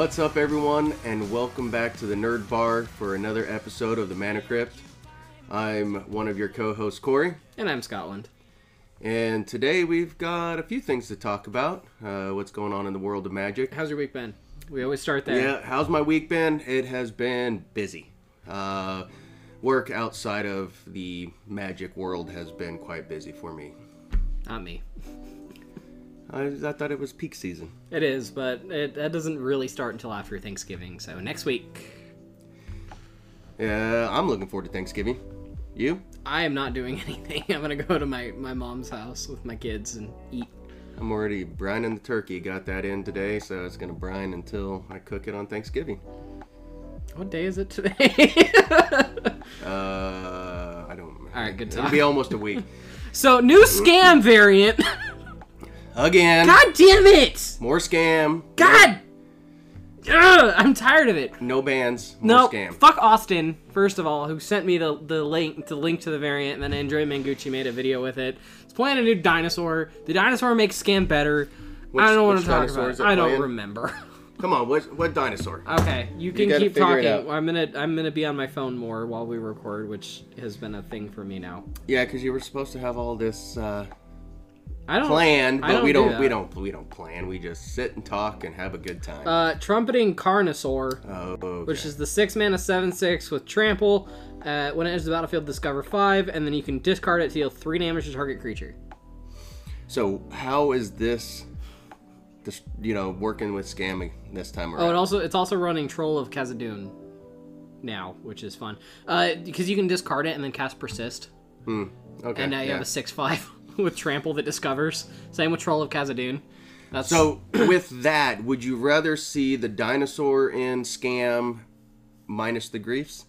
What's up, everyone, and welcome back to the Nerd Bar for another episode of the Mana Crypt. I'm one of your co-hosts, Corey, And I'm Scotland. and today we've got a few things to talk about. Uh, what's going on in the world of magic? How's your week been? We always start there. Yeah, how's my week been? It has been busy. Uh, work outside of the magic world has been quite busy for me. Not me. I, I thought it was peak season. It is, but it, that doesn't really start until after Thanksgiving. So next week, Yeah, I'm looking forward to Thanksgiving. You? I am not doing anything. I'm gonna go to my, my mom's house with my kids and eat. I'm already brining the turkey. Got that in today, so it's gonna brine until I cook it on Thanksgiving. What day is it today? Uh, I don't. All right, good time. It'll be almost a week. so new scam variant. Again. God damn it! More scam. God. Ugh, I'm tired of it. No bans. More No, scam. fuck Austin. First of all, who sent me the the link the link to the variant, and then Andre Mengucci made a video with it. It's playing a new dinosaur. The dinosaur makes scam better. Which- I don't know what which I'm talking dinosaur about. it I don't playing? remember. Come on. What what dinosaur? okay, you can gotta keep talking. I'm gonna I'm gonna be on my phone more while we record, which has been a thing for me now. Yeah, because you were supposed to have all this uh, I don't plan, but we do don't. we don't. We don't plan. We just sit and talk and have a good time. Uh, trumpeting Carnosaur. oh, okay. which is the six mana seven six with trample. Uh, when it enters the battlefield, discover five, and then you can discard it to deal three damage to target creature. so how is this? This you know working with scamming this time around. Oh, and also it's also running Troll of Khazad-dûm now, which is fun. Uh, because you can discard it and then cast Persist, Hmm. okay. and now you yeah. have a six five with trample that discovers. Same with Troll of Khazad-dûm. That's So with that, would you rather see the dinosaur in scam minus the griefs?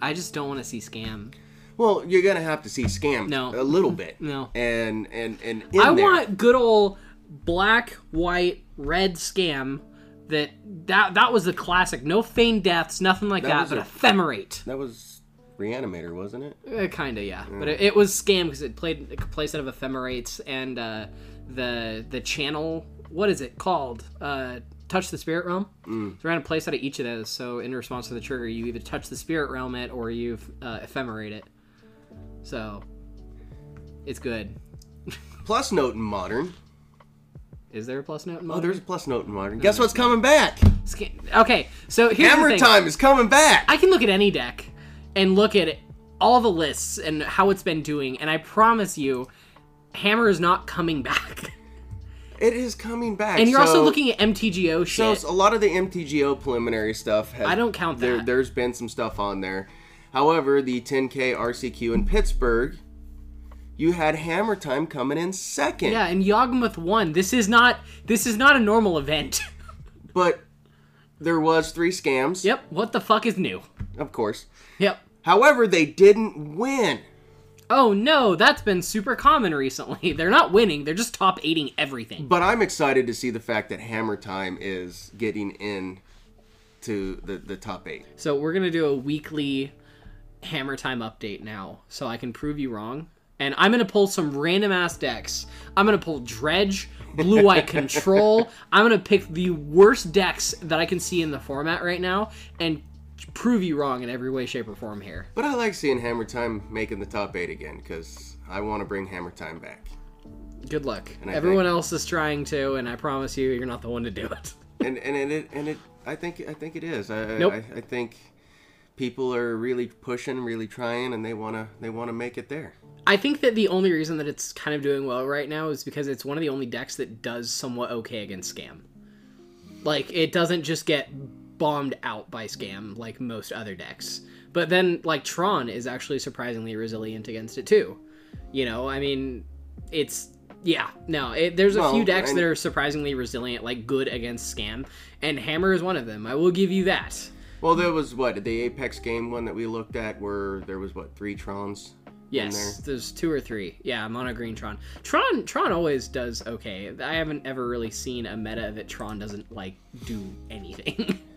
I just don't want to see scam. Well, you're gonna have to see scam No. a little bit. No. And and and in I there, want good old black, white, red scam. That that that was the classic. No feigned deaths, nothing like That that, but a- ephemerate. that was Reanimator, wasn't it? Uh, kinda, yeah. But it, it was scam because it played a could play set of ephemerates and uh, the the channel. What is it called? Uh, touch the spirit realm. Mm. So we're gonna play set of each of those. So in response to the trigger, you either touch the spirit realm it or you uh, ephemerate it. So it's good. Plus note in modern. Is there a plus note? In Oh, Modern? there's a plus note in modern. Guess what's coming back? Okay, so here's the Hammer thing. time is coming back. I can look at any deck and look at all the lists and how it's been doing, and I promise you, Hammer is not coming back. It is coming back. And you're also looking at MTGO shit. So a lot of the MTGO preliminary stuff has. I don't count There, that. there's been some stuff on there. However, the 10K RCQ in Pittsburgh, you had Hammer Time coming in second. yeah, and Yawgmoth won. This is not this is not a normal event. But there was three scams. yep. What the fuck is new? Of course. Yep. However, they didn't win. Oh no, that's been super common recently. They're not winning. They're just top eighting everything. But I'm excited to see the fact that Hammer Time is getting in to the, the top eight. So we're gonna do a weekly Hammer Time update now, so I can prove you wrong. And I'm gonna pull some random ass decks. I'm gonna pull Dredge, Blue Eye Control. I'm gonna pick the worst decks that I can see in the format right now, and prove you wrong in every way, shape, or form here. But I like seeing Hammer Time making the top eight again because I want to bring Hammer Time back. Good luck. Everyone think- else is trying to, and I promise you, you're not the one to do it. and and and it and it I think I think it is. I Nope. I, I think people are really pushing, really trying, and they wanna they wanna make it there. I think that the only reason that it's kind of doing well right now is because it's one of the only decks that does somewhat okay against scam. Like it doesn't just get bombed out by scam like most other decks. But then like Tron is actually surprisingly resilient against it too. You know, I mean, it's yeah, no, it, there's a Well, few decks and- that are surprisingly resilient, like good against scam, and Hammer is one of them. I will give you that. Well, there was what the Apex game one that we looked at where there was what three Trons. Yes, there's two or three. Yeah, mono green Tron. Tron Tron always does okay. I haven't ever really seen a meta that Tron doesn't like do anything.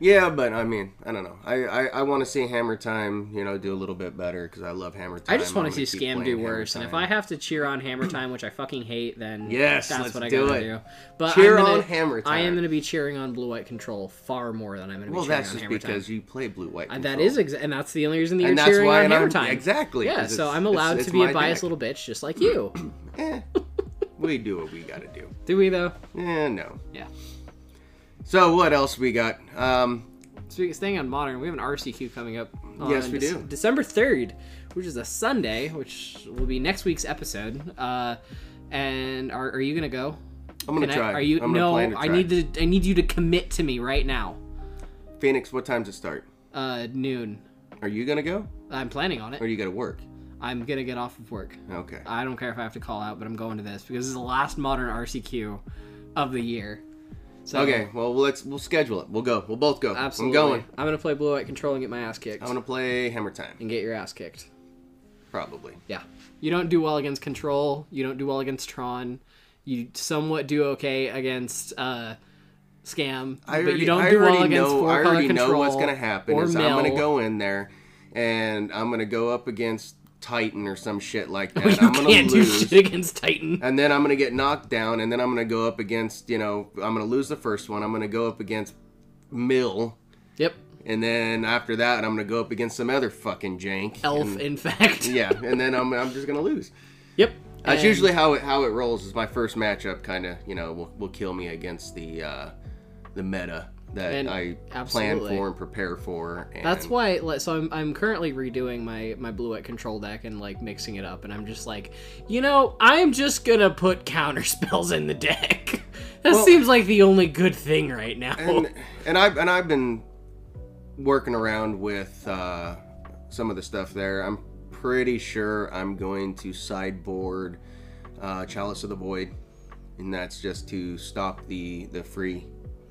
Yeah, but I mean, I don't know. I I, I want to see Hammer Time, you know, do a little bit better because I love Hammer Time. I just want to see Scam do worse, and if I have to cheer on Hammer Time, which I fucking hate, then Yes, that's what I do gotta it. do. But Cheer I'm gonna, on Hammer Time. I am going to be cheering on Blue White Control far more than I'm going to be well, cheering that's on just because you play Blue White. And that Control. is, exa- and that's the only reason that you're and that's cheering why on Hammer I'm Time. exactly. Yeah. so I'm allowed it's to be a biased deck. little bitch, just like you. Eh, we do what we gotta do. do we though? Eh, no. Yeah. So what else we got? Um, Speaking staying on modern, we have an RCQ coming up. On Yes, we Dec- do. December third, which is a Sunday, which will be next week's episode. Uh, and are, are you gonna go? I'm gonna Can I- try. are you? I'm gonna no, plan to I try. need to. I need you to commit to me right now. Phoenix. What time's it start? Uh, noon. Are you gonna go, I'm planning on it. or you gotta work? I'm gonna get off of work. Okay. I don't care if I have to call out, but I'm going to this because this is the last modern RCQ of the year. So, Okay. Well, let's we'll schedule it. We'll go. We'll both go. Absolutely. I'm going. I'm gonna play Blue White Control and get my ass kicked. I'm gonna play Hammer Time. And get your ass kicked. Probably. Yeah. You don't do well against Control. You don't do well against Tron. You somewhat do okay against uh, Scam. I but already, you don't I do well against know. Four I already know what's gonna happen. Is I'm gonna go in there, and I'm gonna go up against Titan or some shit like that. you I'm gonna can't do lose. shit against Titan. and then I'm gonna get knocked down, and then I'm gonna go up against, you know, I'm gonna lose the first one. I'm gonna go up against Mill, Yep. and then after that, I'm gonna go up against some other fucking jank. Elf, and- in fact. yeah, and then I'm, I'm just gonna lose. Yep. That's And- usually how it how it rolls. Is my first matchup kind of you know will, will kill me against the uh, the meta that And- I absolutely. plan for and prepare for. And That's why, so I'm, I'm currently redoing my my blue white control deck and like mixing it up, and I'm just like, you know, I'm just gonna put counter spells in the deck. that Well- seems like the only good thing right now. and and I've and I've been working around with uh, some of the stuff there. I'm pretty sure I'm going to sideboard uh, Chalice of the Void, and that's just to stop the the free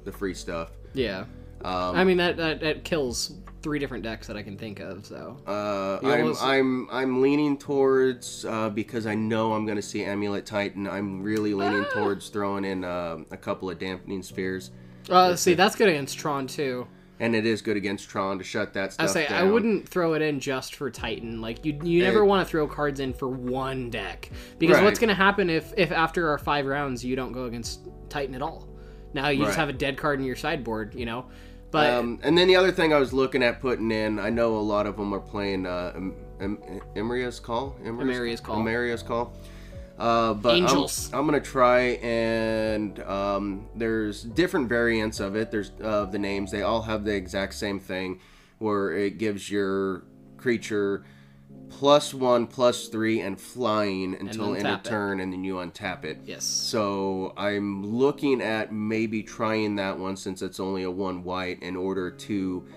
the free stuff. Yeah, Um, I mean that, that that kills three different decks that I can think of. So Uh, I'm, almost- I'm I'm leaning towards uh, because I know I'm going to see Amulet Titan. I'm really leaning Ah. towards throwing in uh, a couple of dampening spheres, uh, see, that's good against Tron too. and it is good against Tron to shut that I stuff say I wouldn't throw it in just for Titan. Like you, you never want to throw cards in for one deck because Right. what's going to happen if if after our five rounds you don't go against Titan at all? Now you just have a dead card in your sideboard, you know. But Um, and then the other thing I was looking at putting in, I know a lot of them are playing uh, em- em- Emeria's Call. Emeria's Call. Emeria's Call. Uh, but I'm- I'm, gonna try and um, there's different variants of it. There's of the names. They all have the exact same thing, where it gives your creature plus one, plus three, and flying until end of turn, and then you untap it. yes, So I'm looking at maybe trying that one since it's only a one white in order to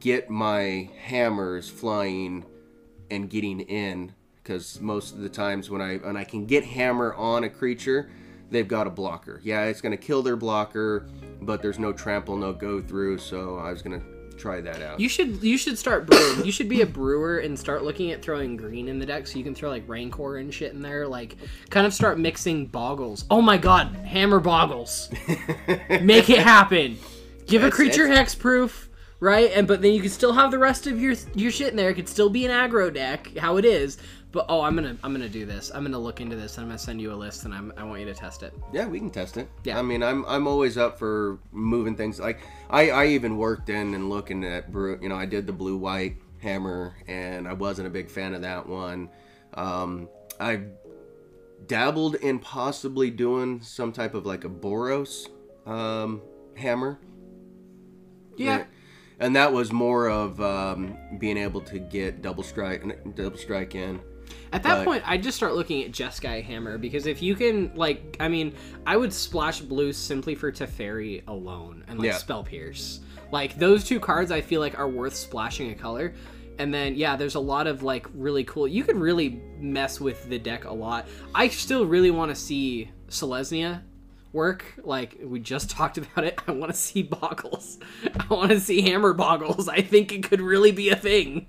get my hammers flying and getting in because most of the times when I when I can get hammer on a creature, they've got a blocker. Yeah, it's gonna kill their blocker, but there's no trample, no go through. So I was gonna try that out. you should you should start brewing. you should be a brewer and start looking at throwing green in the deck so you can throw like Rancor and shit in there. Like kind of start mixing boggles. Oh my god, hammer boggles. Make it happen. Give a creature that's- hexproof, right? And but then you can still have the rest of your your shit in there. It could still be an aggro deck, how it is. But oh, I'm gonna I'm gonna do this. I'm gonna look into this and I'm gonna send you a list and I'm, I want you to test it. Yeah, we can test it. Yeah. I mean, I'm I'm always up for moving things. Like I I even worked in and looking at brew. You know, I did the blue white hammer, and I wasn't a big fan of that one. Um, I dabbled in possibly doing some type of like a Boros um, hammer. Yeah. And that was more of um, being able to get double strike, double strike in. At that But- point, I'd just start looking at Jeskai Hammer because if you can, like, I mean, I would splash blue simply for Teferi alone and like Yeah. Spell Pierce. Like those two cards, I feel like are worth splashing a color. And then yeah, there's a lot of like really cool. You could really mess with the deck a lot. I still really want to see Selesnya work. Like we just talked about it. I want to see Boggles. I want to see Hammer Boggles. I think it could really be a thing.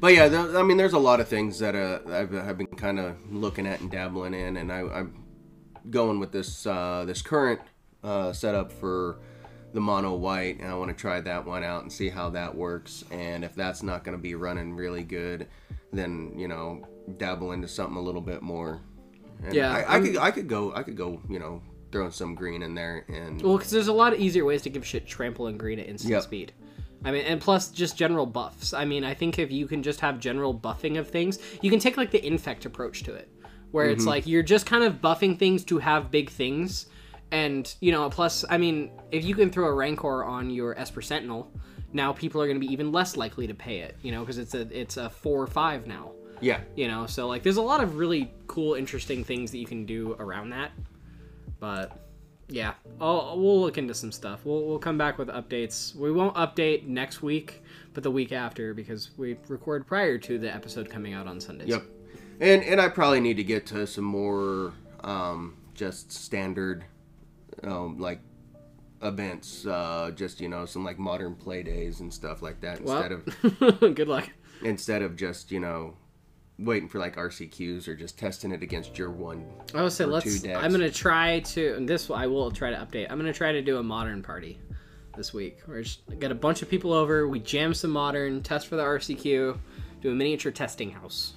But yeah, there, I mean, there's a lot of things that uh, I've, I've been kind of looking at and dabbling in, and I, I'm going with this uh, this current uh, setup for the mono white, and I want to try that one out and see how that works. And if that's not going to be running really good, then you know dabble into something a little bit more. And Yeah, I, I could I could go I could go you know throwing some green in there and Well, because there's a lot of easier ways to give shit trample and green at instant Yep. speed. I mean, and plus just general buffs. I mean, I think if you can just have general buffing of things, you can take like the infect approach to it, where Mm-hmm. it's like you're just kind of buffing things to have big things, and you know, plus, I mean, if you can throw a rancor on your Esper Sentinel, now people are going to be even less likely to pay it, you know, because it's a it's a four or five now yeah you know so like there's a lot of really cool interesting things that you can do around that but yeah I'll, we'll look into some stuff. We'll, we'll come back with updates. We won't update next week but the week after because we record prior to the episode coming out on sundays. Yep. And and I probably need to get to some more um, just standard um, like events, uh, just you know some like modern play days and stuff like that well instead of good luck. instead of just you know waiting for like RCQs or just testing it against your one. i would say let's i'm gonna try to and this i will try to update i'm gonna try to do a modern party this week we're just get a bunch of people over we jam some modern test for the rcq do a miniature testing house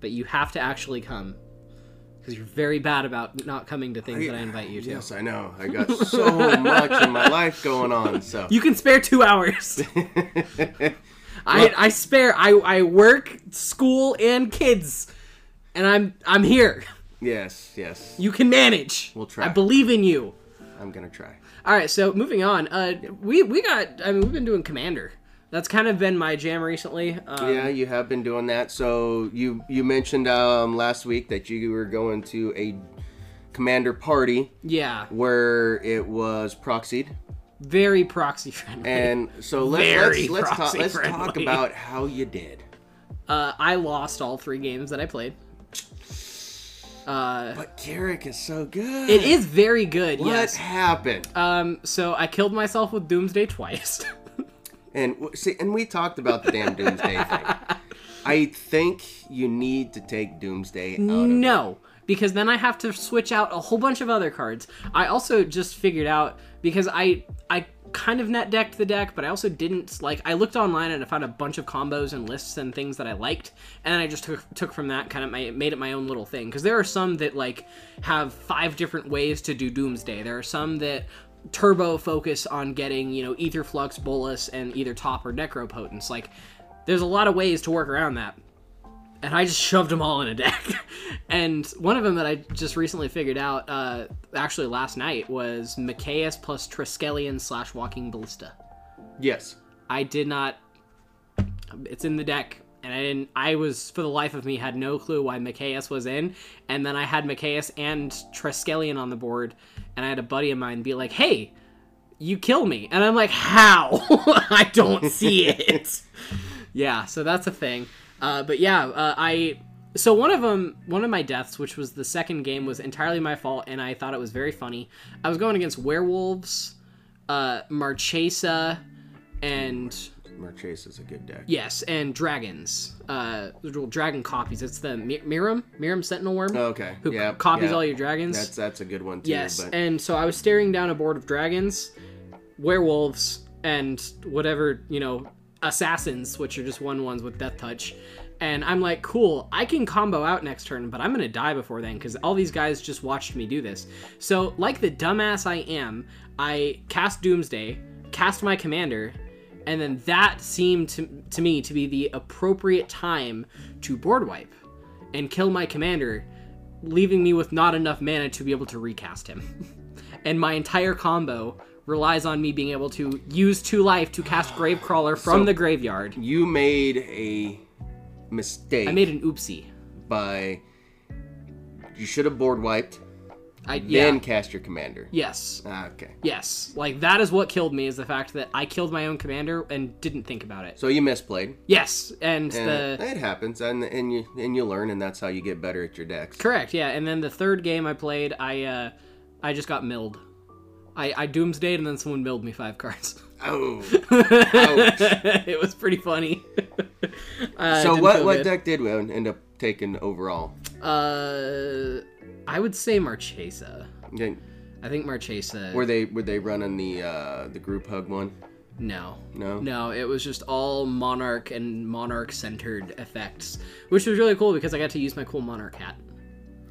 but you have to actually come because you're very bad about not coming to things that I invite you to. Yes, I know. I got so much in my life going on. So You can spare two hours. I I spare. I I work, school, and kids, and I'm I'm here. yes, yes, You can manage. We'll try. I believe in you. I'm gonna try. All right, so moving on. Uh, we we got. I mean, we've been doing Commander. That's kind of been my jam recently. Um, Yeah, you have been doing that. So you you mentioned um, last week that you were going to a commander party Yeah. where it was proxied, Very proxy friendly. and so let's Very let's let's talk let's talk about how you did. Uh, I lost all three games that I played. Uh, But K'rrik is so good. it is very good. What Yes. happened? Um. So I killed myself with Doomsday twice. And see, and we talked about the damn Doomsday thing. I think you need to take Doomsday out no, because then I have to switch out a whole bunch of other cards. I also just figured out because I I kind of net decked the deck, but I also didn't like. I looked online and I found a bunch of combos and lists and things that I liked, and I just took took from that kind of my made it my own little thing. Because there are some that like have five different ways to do Doomsday. There are some that turbo focus on getting you know Aetherflux bolus and either top or necropotence like there's a lot of ways to work around that and I just shoved them all in a deck. and one of them that I just recently figured out, uh, actually last night, was Mikaeus plus Triskelion slash Walking Ballista. Yes. I did not. It's in the deck, and I didn't. I was for the life of me had no clue why Mikaeus was in, and then I had Mikaeus and Triskelion on the board, and I had a buddy of mine be like, "Hey." You kill me, and I'm like, how? I don't see it. yeah, so that's a thing. Uh, but yeah, uh, I so one of them, one of my deaths, which was the second game, was entirely my fault, and I thought it was very funny. I was going against werewolves, uh, Marchesa, and Marchesa is a good deck. yes, and dragons. Uh, dragon copies. It's the Mi- Miirym, Miirym Sentinel Wyrm, oh, Okay. who yeah. copies yeah. all your dragons. That's that's a good one too. Yes, But and so I was staring down a board of dragons, werewolves, and whatever, you know, assassins, which are just one ones with death touch. And I'm like, cool, I can combo out next turn, but I'm gonna die before then because all these guys just watched me do this. So, like the dumbass I am, I cast Doomsday, cast my commander, and then that seemed to, to me to be the appropriate time to board wipe and kill my commander, leaving me with not enough mana to be able to recast him. and my entire combo relies on me being able to use two life to cast Gravecrawler from So- the graveyard. you made a mistake I made an oopsie. by you should have board wiped, I yeah. then cast your commander. yes. Ah, Okay. Yes. Like that is what killed me is the fact that I killed my own commander and didn't think about it. So you misplayed. Yes, and And the it happens, and and you and you learn, and that's how you get better at your decks. correct, yeah. And then the third game I played, I uh I just got milled. I I doomsdayed and then someone milled me five cards. Oh. Ouch. it was pretty funny. Uh, so what what good. deck did we end up taking overall? Uh, I would say Marchesa. Okay, I think Marchesa. Were they were they running the uh, the group hug one? no. No. No, it was just all Monarch and Monarch centered effects, which was really cool because I got to use my cool Monarch hat.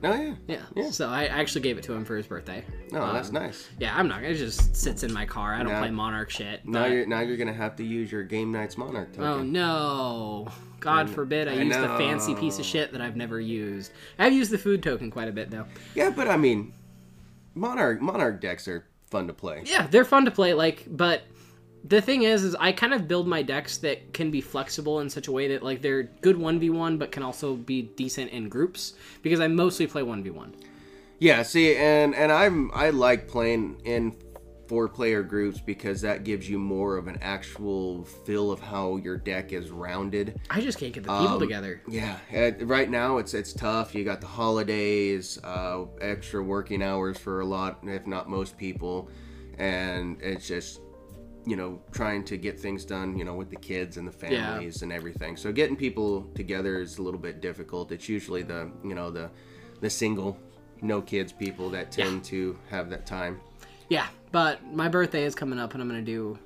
Oh yeah. Yeah. Yeah. So I actually gave it to him for his birthday. That's Um, nice. Yeah, I'm not. It just sits in my car. I don't Now- play Monarch shit. Now but- you're now you're gonna have to use your game nights monarch token. Oh no! God forbid I, I use the fancy piece of shit that I've never used. I've used the food token quite a bit though. Yeah, but I mean, monarch monarch decks are fun to play. Yeah, they're fun to play. Like, but the thing is, is I kind of build my decks that can be flexible in such a way that like they're good one v one, but can also be decent in groups because I mostly play one v one. Yeah, see, and and I'm I like playing in four player groups because that gives you more of an actual feel of how your deck is rounded. I just can't get the people Um, together. Yeah, right now it's it's tough. You got the holidays, uh, extra working hours for a lot, if not most people, and it's just you know trying to get things done. You know with the kids and the families and everything. So getting people together is a little bit difficult. It's usually the you know the the single no kids people that tend to have that time. Yeah, but my birthday is coming up, and I'm gonna do.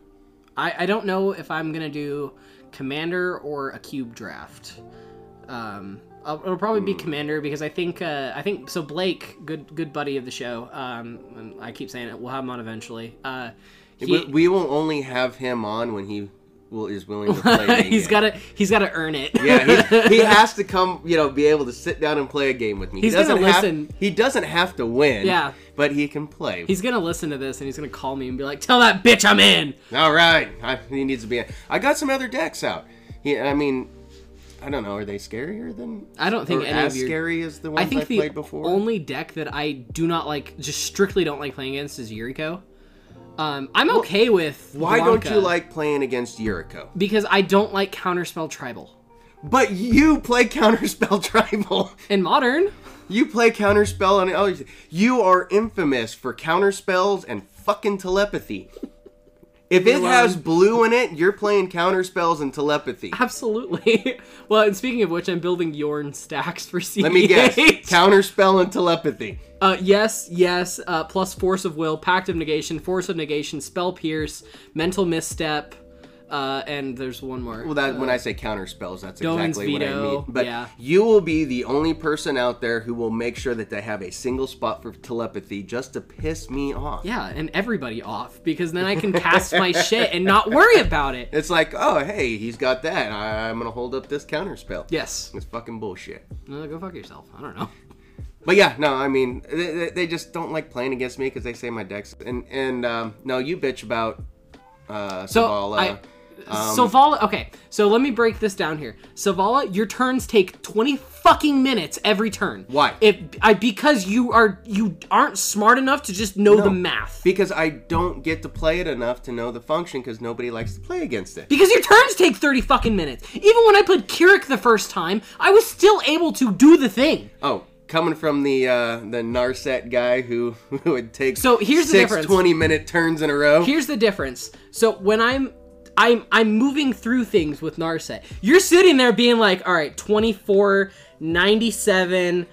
I I don't know if I'm gonna do commander or a cube draft. Um, I'll, it'll probably Hmm. be commander because I think uh, I think so. Blake, good good buddy of the show. Um, I keep saying it. We'll have him on eventually. Uh, he, we, will only have him on when he will is willing to play. he's game. gotta he's gotta earn it. Yeah, he, he has to come, you know, be able to sit down and play a game with me. He's he doesn't gonna have, listen. He doesn't have to win. Yeah. but he can play. He's gonna listen to this and he's gonna call me and be like, "Tell that bitch I'm in." All right, I, he needs to be. In. I got some other decks out. He, I mean, I don't know. Are they scarier than? I don't think any as of your scary as the ones I think have the played before? only deck that I do not like, just strictly don't like playing against, is Yuriko. Um, I'm okay with. Why don't you like playing against Yuriko? Because I don't like Counterspell Tribal. But you play Counterspell Tribal. In Modern, You play Counterspell on. Oh, you are infamous for counterspells and fucking telepathy. If it has blue in it, you're playing counter spells and telepathy. absolutely. well, and speaking of which, I'm building Yorn stacks for CEH. Let me guess. Counterspell and telepathy. Uh, yes, yes. Uh, plus Force of Will, Pact of Negation, Force of Negation, Spell Pierce, Mental Misstep, uh, and there's one more. Well, that when I say counter spells, that's exactly what I mean. But yeah. you will be the only person out there who will make sure that they have a single spot for telepathy just to piss me off. yeah, and everybody off because then I can cast my shit and not worry about it. It's like, oh, hey, he's got that. I, I'm gonna hold up this counter spell. Yes. It's fucking bullshit. Uh, go fuck yourself. I don't know. But yeah, no, I mean, they, they- they just don't like playing against me because they say my decks. And and um, no, you bitch about uh, So Zavala. I, Savala. Okay, so let me break this down here. Savala, your turns take twenty fucking minutes every turn. Why? If I because you are you aren't smart enough to just know the math. because I don't get to play it enough to know the function because nobody likes to play against it. Because your turns take 30 fucking minutes. Even when I played K'rrik the first time, I was still able to do the thing. Oh, coming from the uh, the Narset guy who, who would take So here's the difference. 20 minute turns in a row. Here's the difference. So when I'm I'm I'm moving through things with Narset. You're sitting there being like, all right, 24, 97,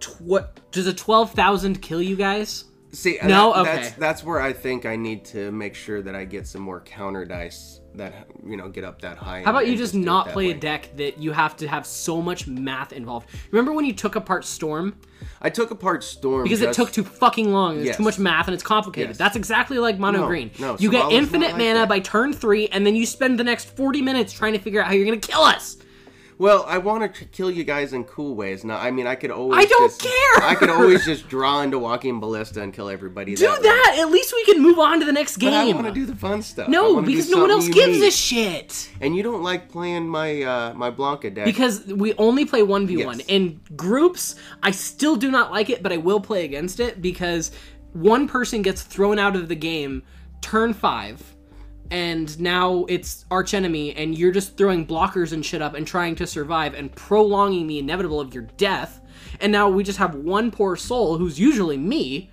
tw- does a 12,000 kill you guys? See, No? that- Okay. that's that's where I think I need to make sure that I get some more counter dice that you know get up that high. How about you just not play a deck that you have to have so much math involved? Remember when you took apart Storm? I took apart Storm Because it took too fucking long. There's Yes. too much math and it's complicated. Yes. That's exactly like mono No, green. no, you get infinite like mana that. by turn three, and then you spend the next 40 minutes trying to figure out how you're gonna kill us. Well, I want to kill you guys in cool ways. Now, I mean, I could always. I don't just- care! I could always just draw into Walking Ballista and kill everybody. Do way. that. At least we can move on to the next But I want to do the fun stuff. No, because no one else something gives a shit. And you don't like playing my uh, my Blanka deck. Because we only play 1v1. In groups, I still do not like it, but I will play against it because one person gets thrown out of the game turn 5 and now it's arch enemy and you're just throwing blockers and shit up and trying to survive and prolonging the inevitable of your death. And now we just have one poor soul who's usually me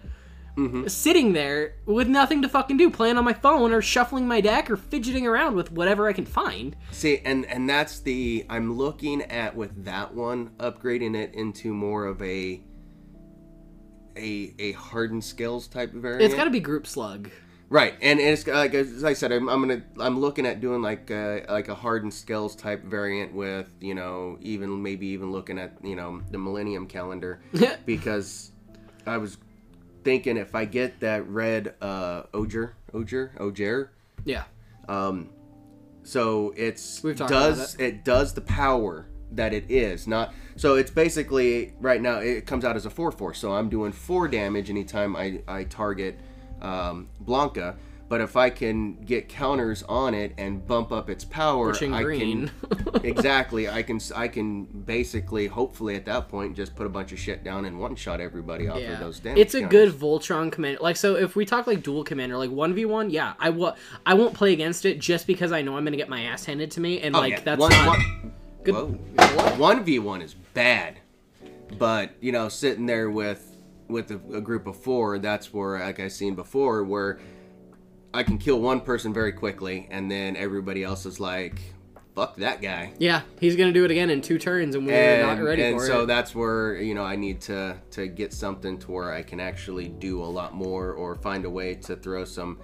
mm-hmm. sitting there with nothing to fucking do, playing on my phone or shuffling my deck or fidgeting around with whatever I can find. See, and and that's the I'm looking at with that one upgrading it into more of a a a hardened scales type variant. It's got to be group slug. Right, and it's uh, like as I said, I'm, I'm gonna I'm looking at doing like a, like a hardened scales type variant with you know even maybe even looking at you know the Millennium calendar because I was thinking if I get that red uh Ojer Ojer Ojer Yeah. Um, so it's does it does the power that it is not so it's basically right now it comes out as a 4-4 so i'm doing 4 damage anytime i, I target um, blanka but if i can get counters on it and bump up its power i green. can exactly i can i can basically hopefully at that point just put a bunch of shit down and one shot everybody off of those damage It's a counters. good Voltron commander. Like so, if we talk like dual commander, like one v one, yeah, I will. I won't play against it just because I know I'm gonna get my ass handed to me, and Oh, like yeah. that's one, not one- good. One v one is bad, but you know, sitting there with with a, a group of four, that's where, like I've seen before, where I can kill one person very quickly, and then everybody else is like, "Fuck that guy." Yeah, he's gonna do it again in two turns, and we're And, not ready and for so it. So that's where you know I need to to get something to where I can actually do a lot more, or find a way to throw some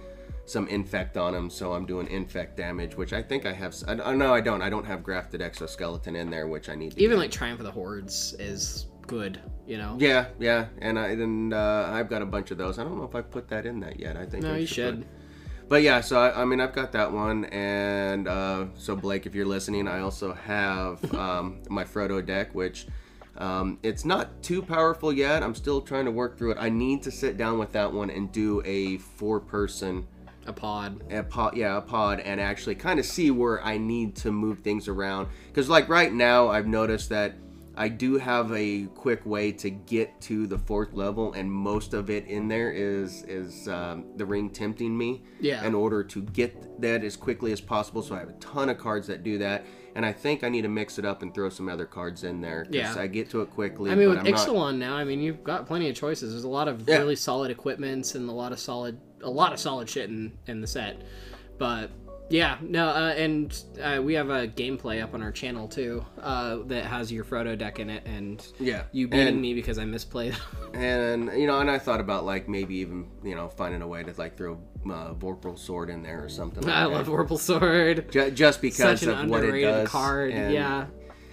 some infect on him. So I'm doing infect damage, which I think I have. I, no, I don't. I don't have grafted exoskeleton in there, which I need. To Even get. like Triumph of the Hordes is good, you know. Yeah, yeah, and I and uh, I've got a bunch of those. I don't know if I put that in that yet. I think No, I you should. But yeah, so I, I mean, I've got that one, and uh, so Blake, if you're listening, I also have um, my Frodo deck, which um, it's not too powerful yet. I'm still trying to work through it. I need to sit down with that one and do a four-person A pod. a pod, yeah, a pod, and actually kind of see where I need to move things around. Because like right now, I've noticed that I do have a quick way to get to the fourth level, and most of it in there is is um, the ring tempting me. Yeah. In order to get that as quickly as possible, so I have a ton of cards that do that, and I think I need to mix it up and throw some other cards in there. Yeah. I get to it quickly. I mean, with I'm not- now, I mean, you've got plenty of choices. There's a lot of Yeah. really solid equipments and a lot of solid, a lot of solid shit in in the set. But yeah, no, uh, and uh, we have a gameplay up on our channel too uh, that has your Frodo deck in it, and Yeah. you beating And- me because I misplayed. and you know, and I thought about like maybe even you know finding a way to like throw uh, Vorpal sword in there or something. Like I that. love Vorpal Sword. Ju- just because Such an of what it underrated does. card. and- yeah,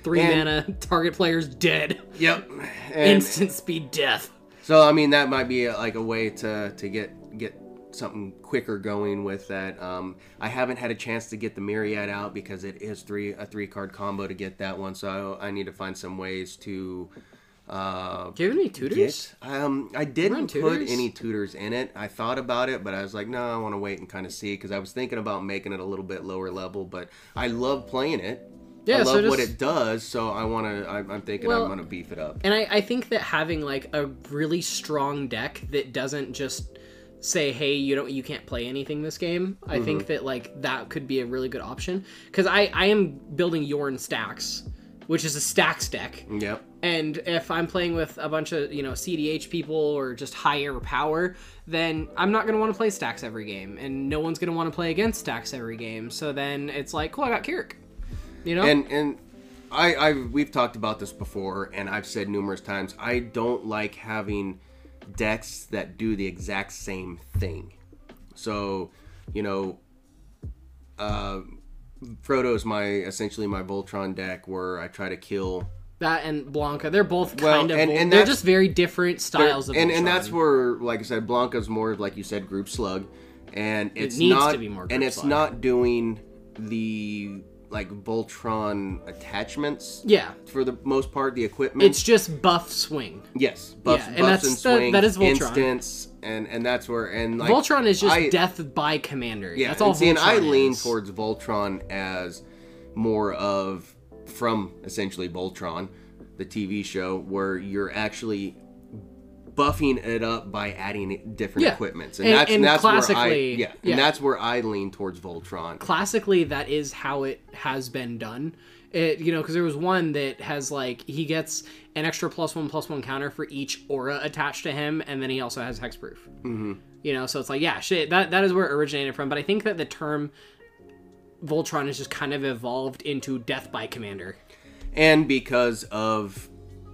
three and- mana, target player's dead, Yep. Instant speed death. so I mean that might be a, like a way to to get get something quicker going with that. Um, I haven't had a chance to get the Myriad out because it is three a three card combo to get that one. So I, I need to find some ways to. Uh, Do you have any tutors? Get, um, I didn't put any tutors in it. I thought about it, but I was like, no, I want to wait and kind of see because I was thinking about making it a little bit lower level. But I love playing it. Yeah, I so love what it does, so I want to. I'm thinking Well- I'm gonna beef it up. And I, I think that having like a really strong deck that doesn't just say, "Hey, you don't, you can't play anything this game." I think Mm-hmm. that like that could be a really good option because I I am building Yorn stacks, which is a stacks deck, Yep. and if I'm playing with a bunch of you know CDH people or just higher power, then I'm not gonna want to play stacks every game, and no one's gonna want to play against stacks every game. So then it's like, cool, I got K'rrik, you know. And and I I we've talked about this before, and I've said numerous times I don't like having decks that do the exact same thing. So, you know, uh, Frodo's my essentially my Voltron deck where I try to kill That and Blanka, they're both Well, kind of and- and they're just very different styles of and and that's where like I said, Blanka's more of like you said, group slug, and it's needs not to be more and group it's slug. not doing the like Voltron attachments yeah. for the most part. The equipment, It's just buff swing. yes, buffs, Yeah, and buffs that's and the- that is Voltron. instants, and and that's where and like Voltron is just I- death by commander. Yeah, that's all. and see, and I Voltron lean towards Voltron as more of from essentially Voltron, the TV show, where you're actually buffing it up by adding different Yeah. equipments, and, And- that's and that's where I classically- yeah, yeah. and that's where I lean towards Voltron. classically that is how it has been done it you know because there was one that has like he gets an extra plus one plus one counter for each aura attached to him and then he also has hexproof mm-hmm. you know so it's like yeah shit that that is where it originated from but i think that the term voltron has just kind of evolved into death by commander and because of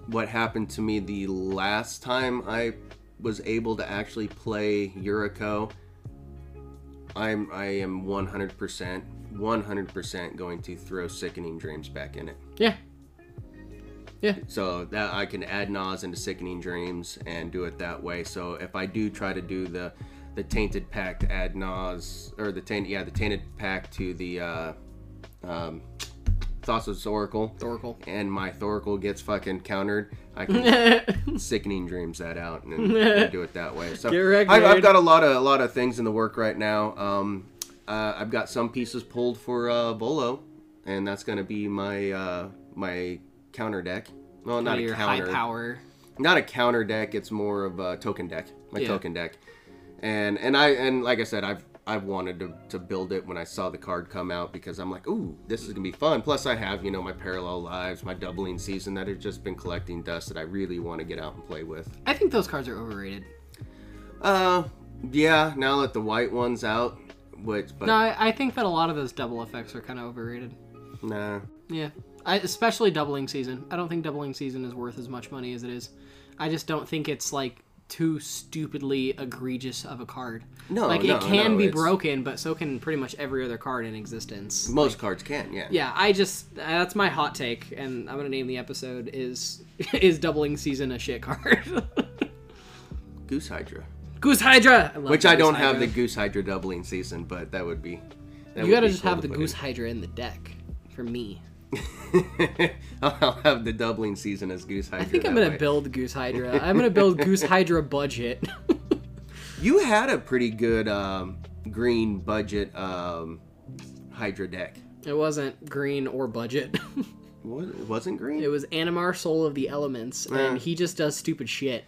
what happened to me the last time I was able to actually play Yuriko, I'm I am 100% 100% going to throw Sickening Dreams back in it. Yeah. Yeah. So that I can add Nas into Sickening Dreams and do it that way. So if I do try to do the the Tainted Pact to add Nas or the tainted yeah the Tainted Pact to the uh, um, Thassa's Oracle, Oracle. and my Thoracle gets fucking countered, I can Sickening Dreams that out and, and do it that way. So wrecked, I've, I've got a lot of a lot of things in the work right now. Um, uh, I've got some pieces pulled for uh, Volo, and that's gonna be my uh, my counter deck. Well, not a your high counter, power. not a counter deck. It's more of a token deck. My Yeah. token deck, and and I and like I said, I've I've wanted to, to build it when I saw the card come out because I'm like, ooh, this is gonna be fun. Plus, I have you know my parallel lives, my doubling season that have just been collecting dust that I really want to get out and play with. I think those cards are overrated. Uh, yeah. Now that the white one's out, which but No, I, I think that a lot of those double effects are kind of overrated. nah. Yeah, I, especially doubling season. I don't think doubling season is worth as much money as it is. I just don't think it's like too stupidly egregious of a card. No, like no, it can no, be it's- broken, but so can pretty much every other card in existence. Most cards can, yeah. Yeah, I just that's my hot take, and I'm gonna name the episode is is doubling season a shit card. Goose Hydra. Goose Hydra, I love Which I don't have the Goose Hydra doubling season, but that would be. that You would gotta be just cool have the Goose in. Hydra in the deck for me. I'll have the doubling season as Goose Hydra. I think I'm gonna way. build Goose Hydra. I'm gonna build Goose Hydra budget. You had a pretty good um, green budget um, Hydra deck. it wasn't green or budget. What? It wasn't green? It was Animar, Soul of the Elements, Yeah. and he just does stupid shit.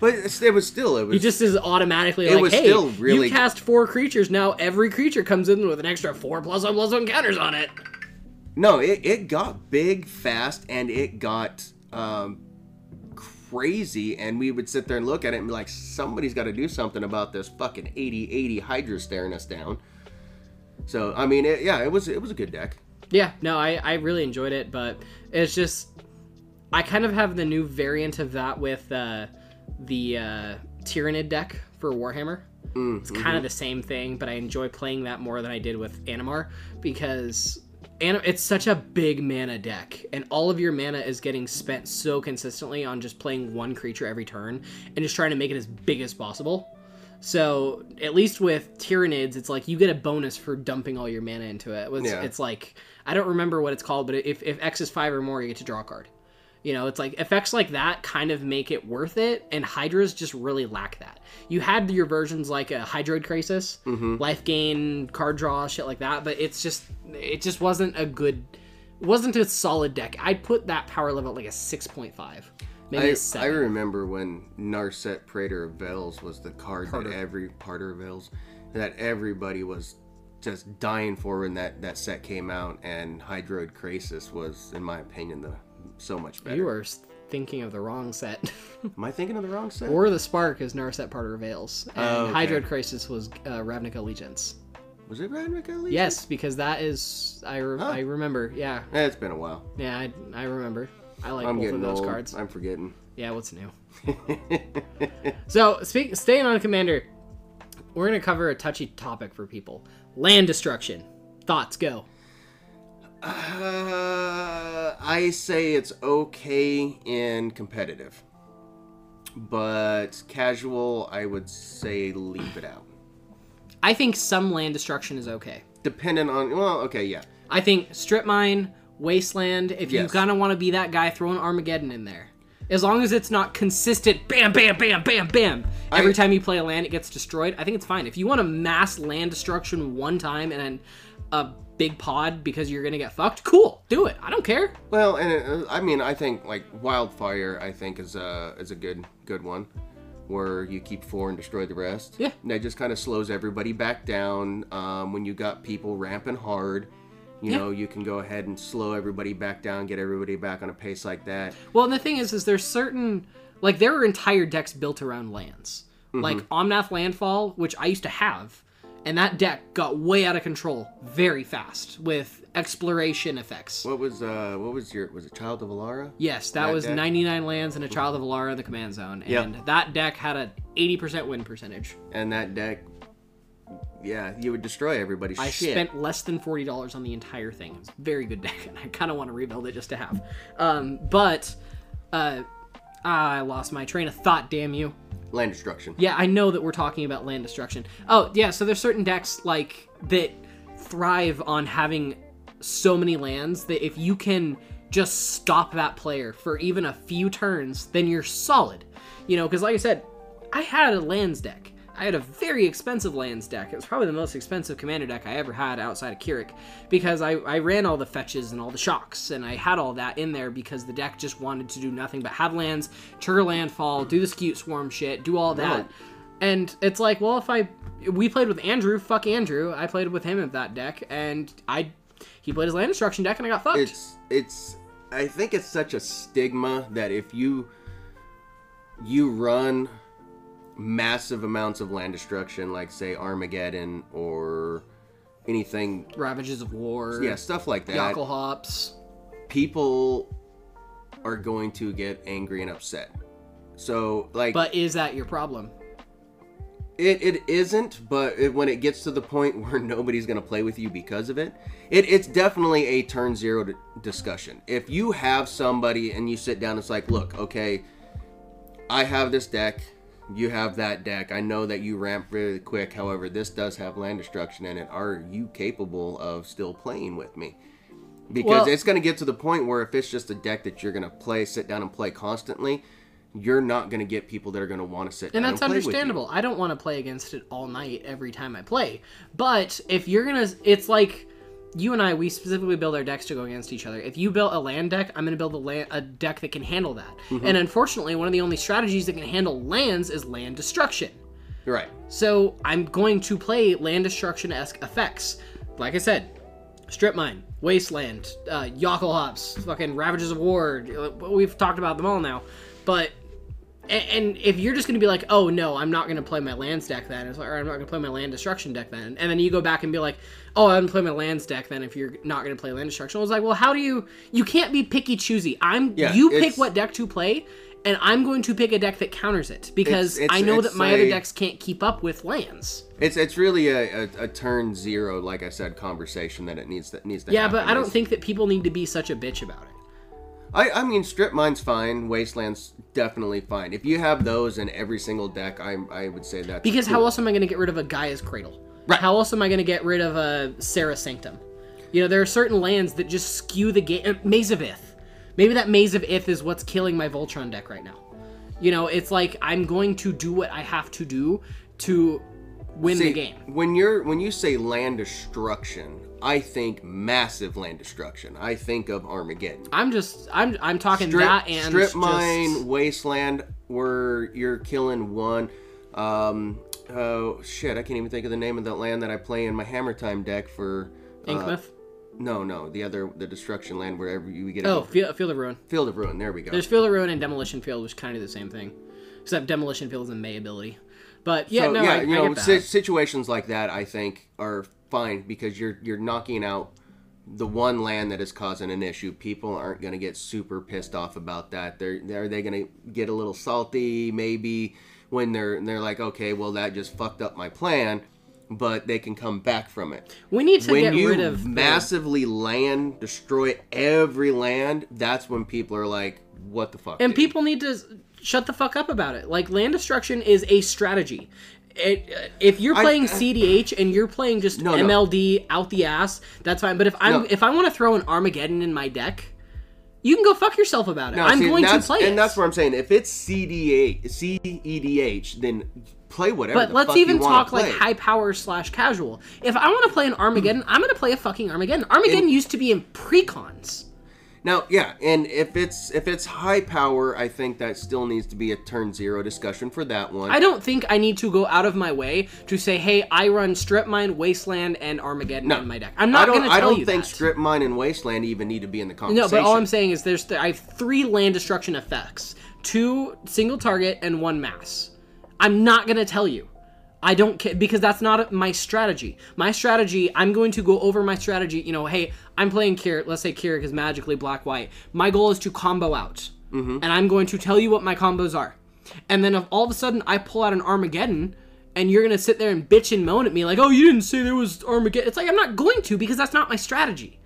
but it was still. It was. He just is automatically It like, was "Hey, still really- you cast four creatures. Now every creature comes in with an extra four plus one plus one counters on it." No, it, it got big fast and it got um, crazy. And we would sit there and look at it and be like, somebody's got to do something about this fucking 80 80 Hydra staring us down. So, I mean, it, yeah, it was it was a good deck. Yeah, no, I I really enjoyed it, but it's just I kind of have the new variant of that with uh, the uh, Tyranid deck for Warhammer. Mm, It's kind of the same thing, but I enjoy playing that more than I did with Animar because Anim- it's such a big mana deck, and all of your mana is getting spent so consistently on just playing one creature every turn and just trying to make it as big as possible. So at least with Tyranids, it's like you get a bonus for dumping all your mana into it. It's, Yeah. it's like I don't remember what it's called, but if, if X is five or more, you get to draw a card. You know, it's like effects like that kind of make it worth it, and Hydras just really lack that. You had your versions like a Hydroid Krasis, mm-hmm. life gain, card draw, shit like that, but it's just it just wasn't a good, wasn't a solid deck. I'd put that power level at like a six point five, maybe I, I remember when Narset Praetor of Veils was the card Parter. that every Parter of Veils that everybody was just dying for when that, that set came out, and Hydroid Krasis was, in my opinion, the so much better. you are thinking of the wrong set. Am I thinking of the wrong set? or the Spark is Narset Parter Veils, and Oh, okay. Hydroid Krasis was uh, Ravnica Allegiance. was it Ravnica Allegiance? Yes, because that is I, re- Huh. I remember. Yeah, Eh, it's been a while. yeah, I, I remember. I like I'm both of getting those old. cards. I'm forgetting. Yeah, what's new? So, speak, staying on Commander, we're gonna cover a touchy topic for people: land destruction. Thoughts go. Uh, I say it's okay in competitive, but casual, I would say leave it out. I think some land destruction is okay. Depending on well, okay, yeah, I think strip mine, wasteland. If you Yes. kind of want to be that guy, throw an Armageddon in there. As long as it's not consistent, bam, bam, bam, bam, bam. Every I- time you play a land, it gets destroyed. I think it's fine. If you want to mass land destruction one time and then a big pod because you're gonna get fucked, cool, do it. I don't care. Well, and uh, I mean, I think like wildfire, I think is a is a good good one, where you keep four and destroy the rest. Yeah. And that just kind of slows everybody back down. Um, when you got people ramping hard, you Yeah. know, you can go ahead and slow everybody back down, get everybody back on a pace like that. Well, and the thing is, is there's certain like there are entire decks built around lands, like Omnath Landfall, which I used to have, and that deck got way out of control very fast with exploration effects. What was uh what was your was it Child of Alara? Yes, that, That was deck? 99 lands and a Child of Alara in the command zone, and Yep. that deck had a 80% win percentage. And that deck yeah, you would destroy everybody's I shit. spent less than forty dollars on the entire thing. It's a very good deck, and I kind of want to rebuild it just to have. Um, but uh, I lost my train of thought. Damn you! Land destruction. Yeah, I know that we're talking about land destruction. Oh yeah, so there's certain decks like that thrive on having so many lands that if you can just stop that player for even a few turns, then you're solid. You know, because like I said, I had a lands deck. I had a very expensive lands deck. It was probably the most expensive commander deck I ever had outside of K'rrik because I, I ran all the fetches and all the shocks and I had all that in there because the deck just wanted to do nothing but have lands, trigger landfall, do the Scute Swarm shit, do all that. No. And it's like, well, if I we played with Andrew, fuck Andrew. I played with him in that deck, and I he played his land destruction deck, and I got fucked. It's it's I think it's such a stigma that if you you run massive amounts of land destruction like say Armageddon or anything Ravages of War, yeah, stuff like that. Jokulhaups. people are going to get angry and upset. So, like, But is that your problem? it, it isn't, but it, when it gets to the point where nobody's going to play with you because of it, it, it's definitely a turn zero d- discussion. If you have somebody and you sit down, it's like, look, okay, I have this deck, you have that deck. I know that you ramp really quick. However, this does have land destruction in it. Are you capable of still playing with me? Because Well- it's going to get to the point where if it's just a deck that you're going to play, sit down and play constantly, you're not going to get people that are going to want to sit And down that's and play with you. And that's understandable. I don't want to play against it all night every time I play. But if you're gonna, it's like you and I. We specifically build our decks to go against each other. If you build a land deck, I'm gonna build a land a deck that can handle that. Mm-hmm. And unfortunately, one of the only strategies that can handle lands is land destruction. Right. So I'm going to play land destruction esque effects. Like I said, strip mine, wasteland, uh, Jokulhaups, fucking ravages of war. We've talked about them all now, but. And, and if you're just going to be like, oh no, I'm not going to play my lands deck then, or I'm not going to play my land destruction deck then, and then you go back and be like, oh, I'm going to play my lands deck then. If you're not going to play land destruction, I was like, well, how do you? You can't be picky choosy. I'm Yeah, you pick what deck to play, and I'm going to pick a deck that counters it because It's- I know that my other decks can't keep up with lands. It's it's really a, a, a turn zero, like I said, conversation that it needs that needs to. Yeah, but I don't It's- think that people need to be such a bitch about it. I I mean, strip mine's fine. Wasteland's definitely fine. If you have those in every single deck, I I would say that. Because how else am I going to get rid of a Gaea's Cradle? Right. How else am I going to get rid of a Serra's Sanctum? You know, there are certain lands that just skew the game. Uh, Maze of Ith. Maybe that Maze of Ith is what's killing my Voltron deck right now. You know, it's like I'm going to do what I have to do to win See, the game. When you're when you say land destruction, I think massive land destruction. I think of Armageddon. I'm just I'm I'm talking Strip, that and strip just- wasteland, where you're killing one. Um, oh shit, I can't even think of the name of that land that I play in my Hammer Time deck for. Uh, no, no, the other, the destruction land wherever you get. Oh, Field, Field of Ruin. Field of Ruin. There we go. There's Field of Ruin and Demolition Field, which kind of the same thing, except Demolition Field is a May ability. But yeah, so no, yeah, I, you I know, get that. si- situations like that, I think, are fine because you're you're knocking out the one land that is causing an issue. People aren't going to get super pissed off about that. They're, they're are they going to get a little salty maybe when they're they're like, okay, well that just fucked up my plan, but they can come back from it. we need to when get rid of the- massively land destroy every land, that's when people are like, what the fuck? and dude? people need to shut the fuck up about it. Like land destruction is a strategy. It, uh, if you're playing I- CDH and you're playing just No, no. MLD out the ass, that's fine. But if I'm No. if I want to throw an Armageddon in my deck, you can go fuck yourself about it. No, I'm see, going to play and that's what I'm saying. If it's CDA, CEDH, then play whatever. But let's even talk like high power slash casual. If I want to play an Armageddon, I'm gonna play a fucking Armageddon. Armageddon used to be in precons. Now, yeah, and if it's if it's high power, I think that still needs to be a turn zero discussion for that one. I don't think I need to go out of my way to say, "Hey, I run Strip Mine, Wasteland, and Armageddon in my deck." I'm not going to I don't you think that. Strip Mine and Wasteland even need to be in the conversation. no, but all I'm saying is there's I have three land destruction effects: two single target and one mass. I'm not going to tell you. I don't care because that's not my strategy. My strategy, I'm going to go over my strategy. You know, hey, I'm playing K'rrik. Let's say K'rrik is magically black white. My goal is to combo out, and I'm going to tell you what my combos are. And then if all of a sudden I pull out an Armageddon, and you're gonna sit there and bitch and moan at me like, oh, you didn't say there was Armageddon. It's like I'm not going to because that's not my strategy.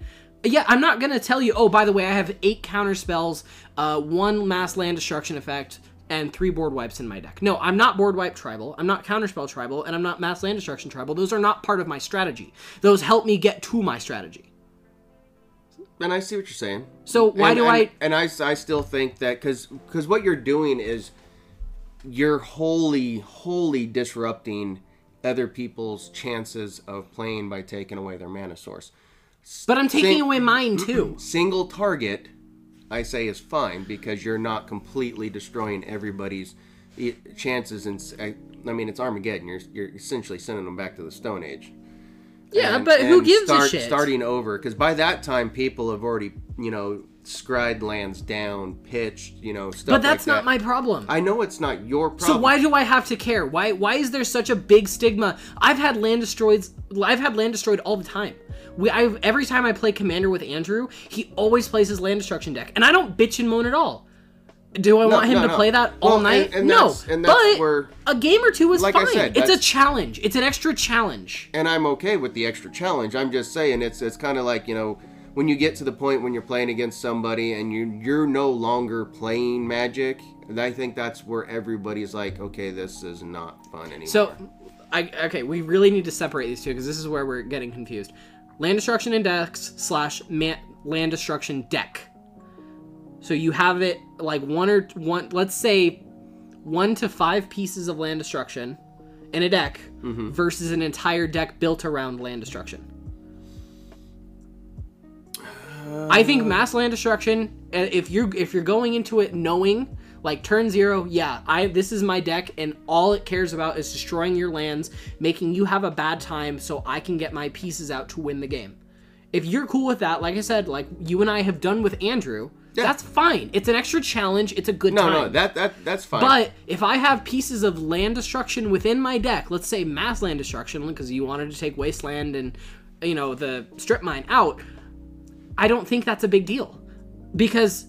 Yeah, I'm not gonna tell you. Oh, by the way, I have eight counter spells, uh, one mass land destruction effect, and three board wipes in my deck. No, I'm not board wipe tribal. I'm not counterspell tribal, and I'm not mass land destruction tribal. Those are not part of my strategy. Those help me get to my strategy. And I see what you're saying. So why and, do and, I? And I, I still think that because because what you're doing is you're wholly wholly disrupting other people's chances of playing by taking away their mana source. But I'm taking Sing- away mine too. Single target, I say is fine because you're not completely destroying everybody's chances. And I mean, it's Armageddon. You're you're essentially sending them back to the Stone Age. Yeah, and- but who gives start, a shit? Starting over, because by that time people have already, you know, scried lands down, pitched, you know, stuff. but that's like not that. my problem. I know it's not your problem. So why do I have to care? Why why is there such a big stigma? I've had land destroyed. I've had land destroyed all the time. We I every time I play commander with Andrew, he always plays his land destruction deck, and I don't bitch and moan at all. Do I want him no, to no. play that all Well, night? and- and no, that's- and that's but where- a game or two is Like fine. said, it's a challenge. It's an extra challenge. and I'm okay with the extra challenge. I'm just saying it's it's kind of like you know when you get to the point when you're playing against somebody and you you're no longer playing Magic. and I think that's where everybody's like, okay, this is not fun anymore. So, I okay, we really need to separate these two because this is where we're getting confused. Land destruction index slash man, land destruction deck. So you have it like one or one, let's say, one to five pieces of land destruction in a deck versus an entire deck built around land destruction. I think mass land destruction. uh, If you're if you're going into it knowing like turn zero, yeah, I this is my deck, and all it cares about is destroying your lands, making you have a bad time, so I can get my pieces out to win the game. If you're cool with that, like I said, like you and I have done with Andrew, that's fine. It's an extra challenge. It's a good no, time. no, that that that's fine. But if I have pieces of land destruction within my deck, let's say mass land destruction, because you wanted to take wasteland and you know the strip mine out, I don't think that's a big deal because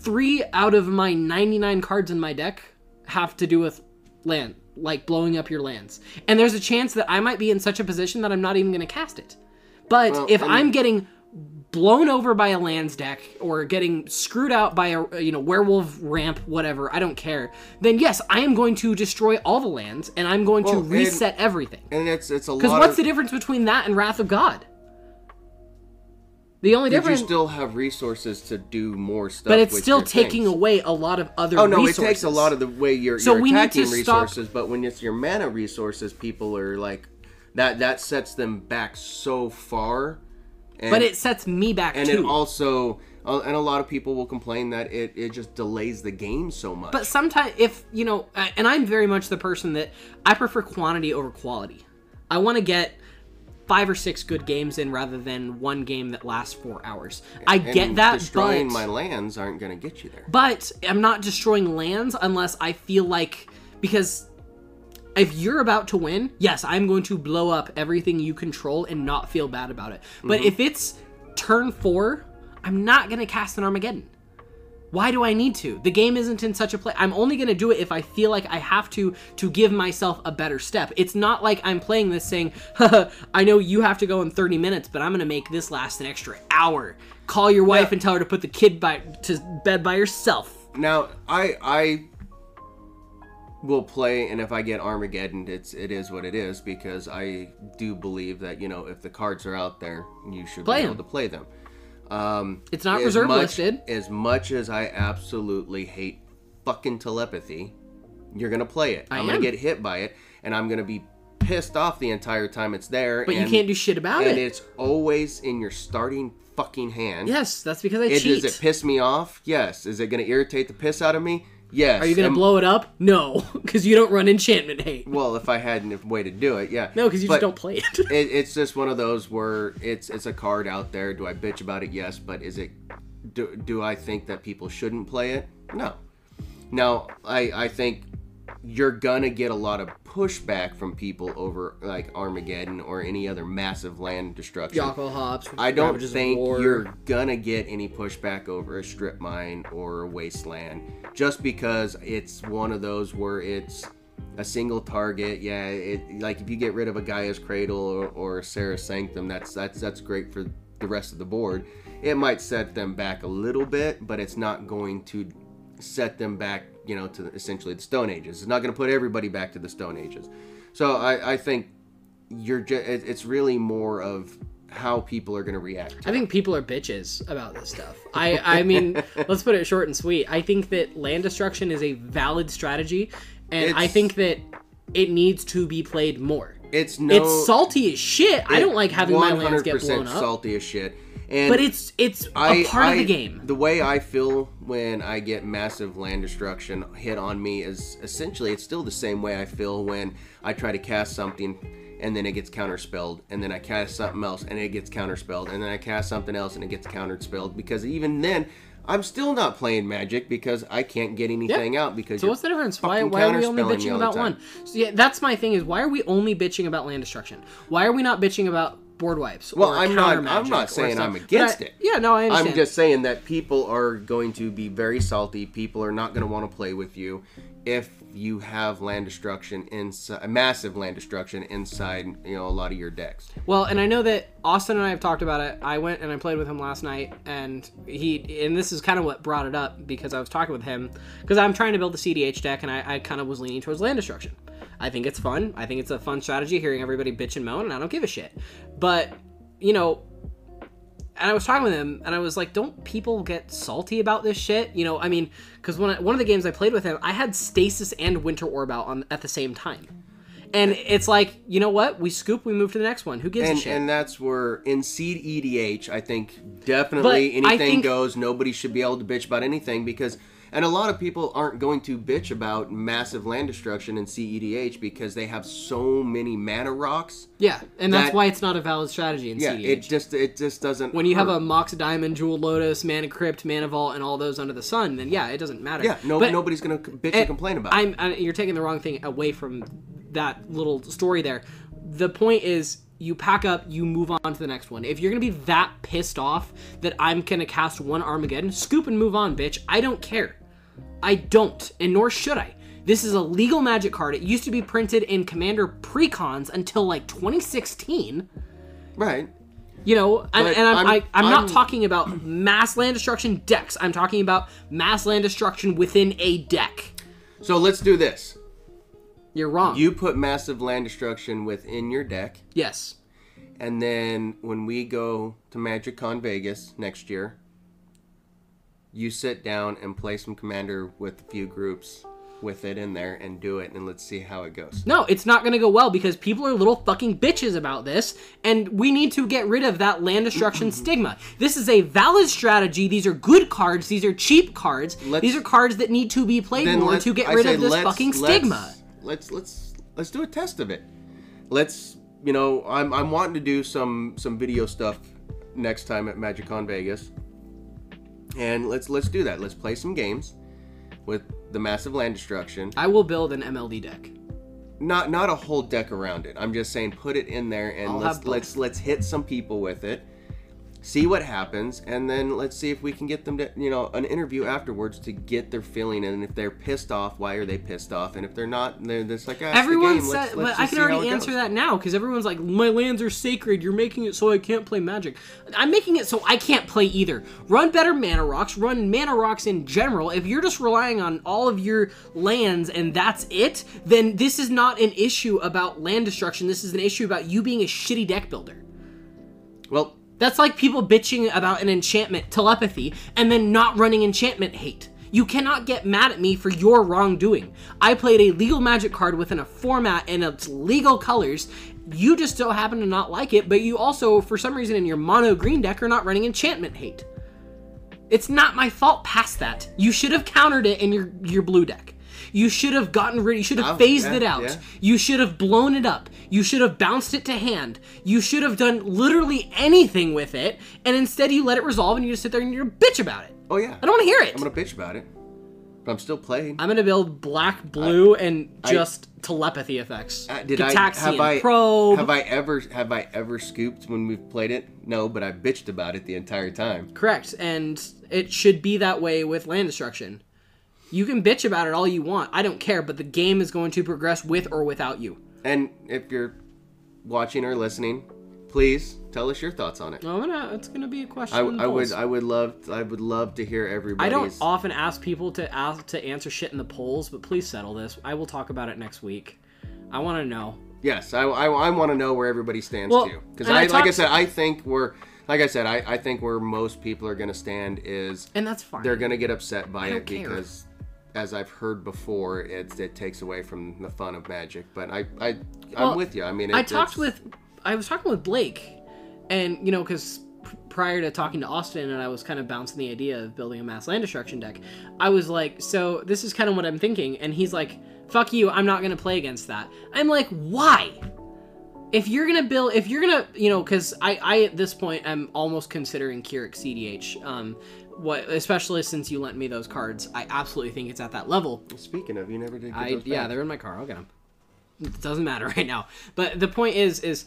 three out of my 99 cards in my deck have to do with land, like blowing up your lands, and there's a chance that I might be in such a position that I'm not even going to cast it. But Well, if and- I'm getting blown over by a lands deck or getting screwed out by a you know werewolf ramp whatever i don't care then yes i am going to destroy all the lands and i'm going Well, to and- reset everything and it's it's a because what's of. the difference between that and wrath of god the only difference is. but you still have resources to do more stuff. but it's still taking things. away a lot of other Oh no, resources. it takes a lot of the way you're, So you're we need attacking to stop- resources, but when it's your mana resources, people are like that. That sets them back so far. And, but it sets me back and too it also uh, and a lot of people will complain that it, it just delays the game so much. But sometimes, if you know, and I'm very much the person that I prefer quantity over quality. I want to get five or six good games in rather than one game that lasts four hours. I And get that, destroying but my lands aren't going to get you there. but I'm not destroying lands unless I feel like because if you're about to win, yes, I'm going to blow up everything you control and not feel bad about it. But Mm-hmm. if it's turn four, I'm not going to cast an Armageddon. Why do I need to? The game isn't in such a place. I'm only going to do it if I feel like I have to to give myself a better step. It's not like I'm playing this saying, I know you have to go in 30 minutes, but I'm going to make this last an extra hour. Call your wife Yeah. and tell her to put the kid by to bed by herself. Now, I I will play, and if I get Armageddon, it's it is what it is because I do believe that you know if the cards are out there, you should Play be able to play them. Um, It's not reserve much, listed. As much as I absolutely hate fucking telepathy, you're gonna play it. I am gonna get hit by it, and I'm gonna be pissed off the entire time it's there. But and, you can't do shit about and it. And it's always in your starting fucking hand. Yes, that's because I It, cheat. does it piss me off? Yes. Is it to irritate the piss out of me? Yes. Are you gonna blow it up? No, because you don't run enchantment hate. Well, if I had a way to do it, yeah. No, because you But just don't play it. It, it's just one of those where it's it's a card out there. Do I bitch about it? Yes, but is it? Do, do I think that people shouldn't play it? No. Now, I I think you're gonna get a lot of pushback from people over like Armageddon or any other massive land destruction. Jokulhaups. I don't think you're gonna get any pushback over a strip mine or a wasteland just because it's one of those where it's a single target. Yeah, it like if you get rid of a Gaea's Cradle or, or Serra's Sanctum, that's that's that's great for the rest of the board. It might set them back a little bit, but it's not going to set them back, you know, to essentially the Stone Ages. It's not going to put everybody back to the Stone Ages. So I, I think you're just, it's really more of how people are going to react. I think people are bitches about this stuff. I I mean, let's put it short and sweet. I think that land destruction is a valid strategy, and I think that it needs to be played more. It's no, it's salty as shit. I don't like having my lands get 100% blown up, salty as shit. And but it's it's a I, part of I- the game. The way I feel when I get massive land destruction hit on me is essentially it's still the same way I feel when I try to cast something and then it gets counterspelled, and then I cast something else and it gets counterspelled, and then I cast something else and it gets counterspelled because even then I'm still not playing Magic because I can't get anything out because So what's the difference? Why, why are we only bitching about one? So yeah, that's my thing. Is why are we only bitching about land destruction? Why are we not bitching about board wipes? Well, I'm not- I'm not saying? I'm against I- it. Yeah, no, I understand. I'm just saying that people are going to be very salty. People are not going to want to play with you if you have land destruction inside, massive land destruction inside, you know, a lot of your decks. Well, and I know that Austin and I have talked about it. I went and I played with him last night, and he and this is kind of what brought it up because I was talking with him because I'm trying to build the CDH deck, and I, I kind of was leaning towards land destruction. I think it's fun. I think it's a fun strategy. Hearing everybody bitch and moan, and I don't give a shit. But you know, and I was talking with him, and I was like, "Don't people get salty about this shit?" You know, I mean, because when I, one of the games I played with him, I had Stasis and Winter Orb out on at the same time, and it's like, you know what? We scoop, we move to the next one. Who gives And a shit? and that's where in seed EDH, I think definitely But I anything think- goes. Nobody should be able to bitch about anything because. And a lot of people aren't going to bitch about massive land destruction in CEDH because they have so many mana rocks. yeah, and that's that- why it's not a valid strategy in Yeah, CDH. it just it just doesn't. when you have a Mox Diamond, Jewel Lotus, Mana Crypt, Mana Vault, and all those under the sun, then yeah, it doesn't matter. yeah, no, But- nobody's gonna bitch and complain about. it. I'm, I, you're taking the wrong thing away from that little story there. The point is, you pack up, you move on to the next one. If you're gonna be that pissed off that I'm gonna cast one Armageddon, scoop and move on, bitch. I don't care. I don't, and nor should I. This is a legal magic card. It used to be printed in Commander precons until like 2016. Right. You know, and, I'm, I'm- I, I'm not I'm- talking about mass land destruction decks. I'm talking about mass land destruction within a deck. So let's do this. You're wrong. You put massive land destruction within your deck, yes. and then when we go to Magic Con Vegas next year, you sit down and play some commander with a few groups with it in there and do it, and let's see how it goes. No, it's not going to go well because people are little fucking bitches about this, and we need to get rid of that land destruction stigma. This is a valid strategy. These are good cards. These are cheap cards. Let's- These are cards that need to be played more to get I rid of this let's- fucking let's- stigma. Let's let's let's do a test of it. Let's you know I'm I'm wanting to do some some video stuff next time at Magic Con Vegas, and let's let's do that. Let's play some games with the massive land destruction. I will build an MLD deck. Not not a whole deck around it. I'm just saying put it in there and I'll let's let's let's hit some people with it. See what happens, and then let's see if we can get them to, you know, an interview afterwards to get their feeling. And if they're pissed off, why are they pissed off? And if they're not, they're just like, ah, Everyone said, Let's- let's but I can already answer goes." that now because everyone's like, my lands are sacred. You're making it so I can't play Magic. I'm making it so I can't play either. Run better mana rocks. Run mana rocks in general. If you're just relying on all of your lands and that's it, then this is not an issue about land destruction. This is an issue about you being a shitty deck builder. Well, That's like people bitching about an enchantment telepathy and then not running enchantment hate. You cannot get mad at me for your wrongdoing. I played a legal magic card within a format and its legal colors. You just so happen to not like it, but you also, for some reason, in your mono green deck, are not running enchantment hate. It's not my fault past that. You should have countered it in your, your blue deck. You should have gotten rid. You should have Oh, phased yeah, it out. yeah. You should have blown it up. You should have bounced it to hand. You should have done literally anything with it, and instead you let it resolve and you just sit there and you're a bitch about it. oh yeah, I don't want to hear it. I'm gonna bitch about it. But I'm still playing. I'm gonna build black, blue, and just telepathy effects. Uh, did I have I probe. have I ever have I ever scooped when we've played it? No, but I bitched about it the entire time. Correct, and it should be that way with land destruction. You can bitch about it all you want. I don't care, but the game is going to progress with or without you. And if you're watching or listening, please tell us your thoughts on it. Oh, I'm gonna. It's gonna be a question. I, I would. I would love I would love to hear everybody. I don't often ask people to ask to answer shit in the polls, but please settle this. I will talk about it next week. I want to know. Yes, I, I, I want to know where everybody stands Well, too. Because I I, like I said, I think we're like I said, I, I think where most people are going to stand is And that's fine. they're going to get upset by it care. because, as I've heard before, it it takes away from the fun of Magic. But I, I I'm with you. I mean, it, I talked it's- with, I was talking with Blake, and you know, because prior to talking to Austin, and I was kind of bouncing the idea of building a mass land destruction deck. I was like, so this is kind of what I'm thinking, and he's like, "Fuck you, I'm not gonna play against that." I'm like, why? If you're gonna build, if you're gonna, you know, because I, I at this point I'm almost considering K'rrik CDH. Um, what, especially since you lent me those cards, I absolutely think it's at that level. Speaking of, you never did. Get I yeah, back. they're in my car. I'll get them. It doesn't matter right now. But the point is, is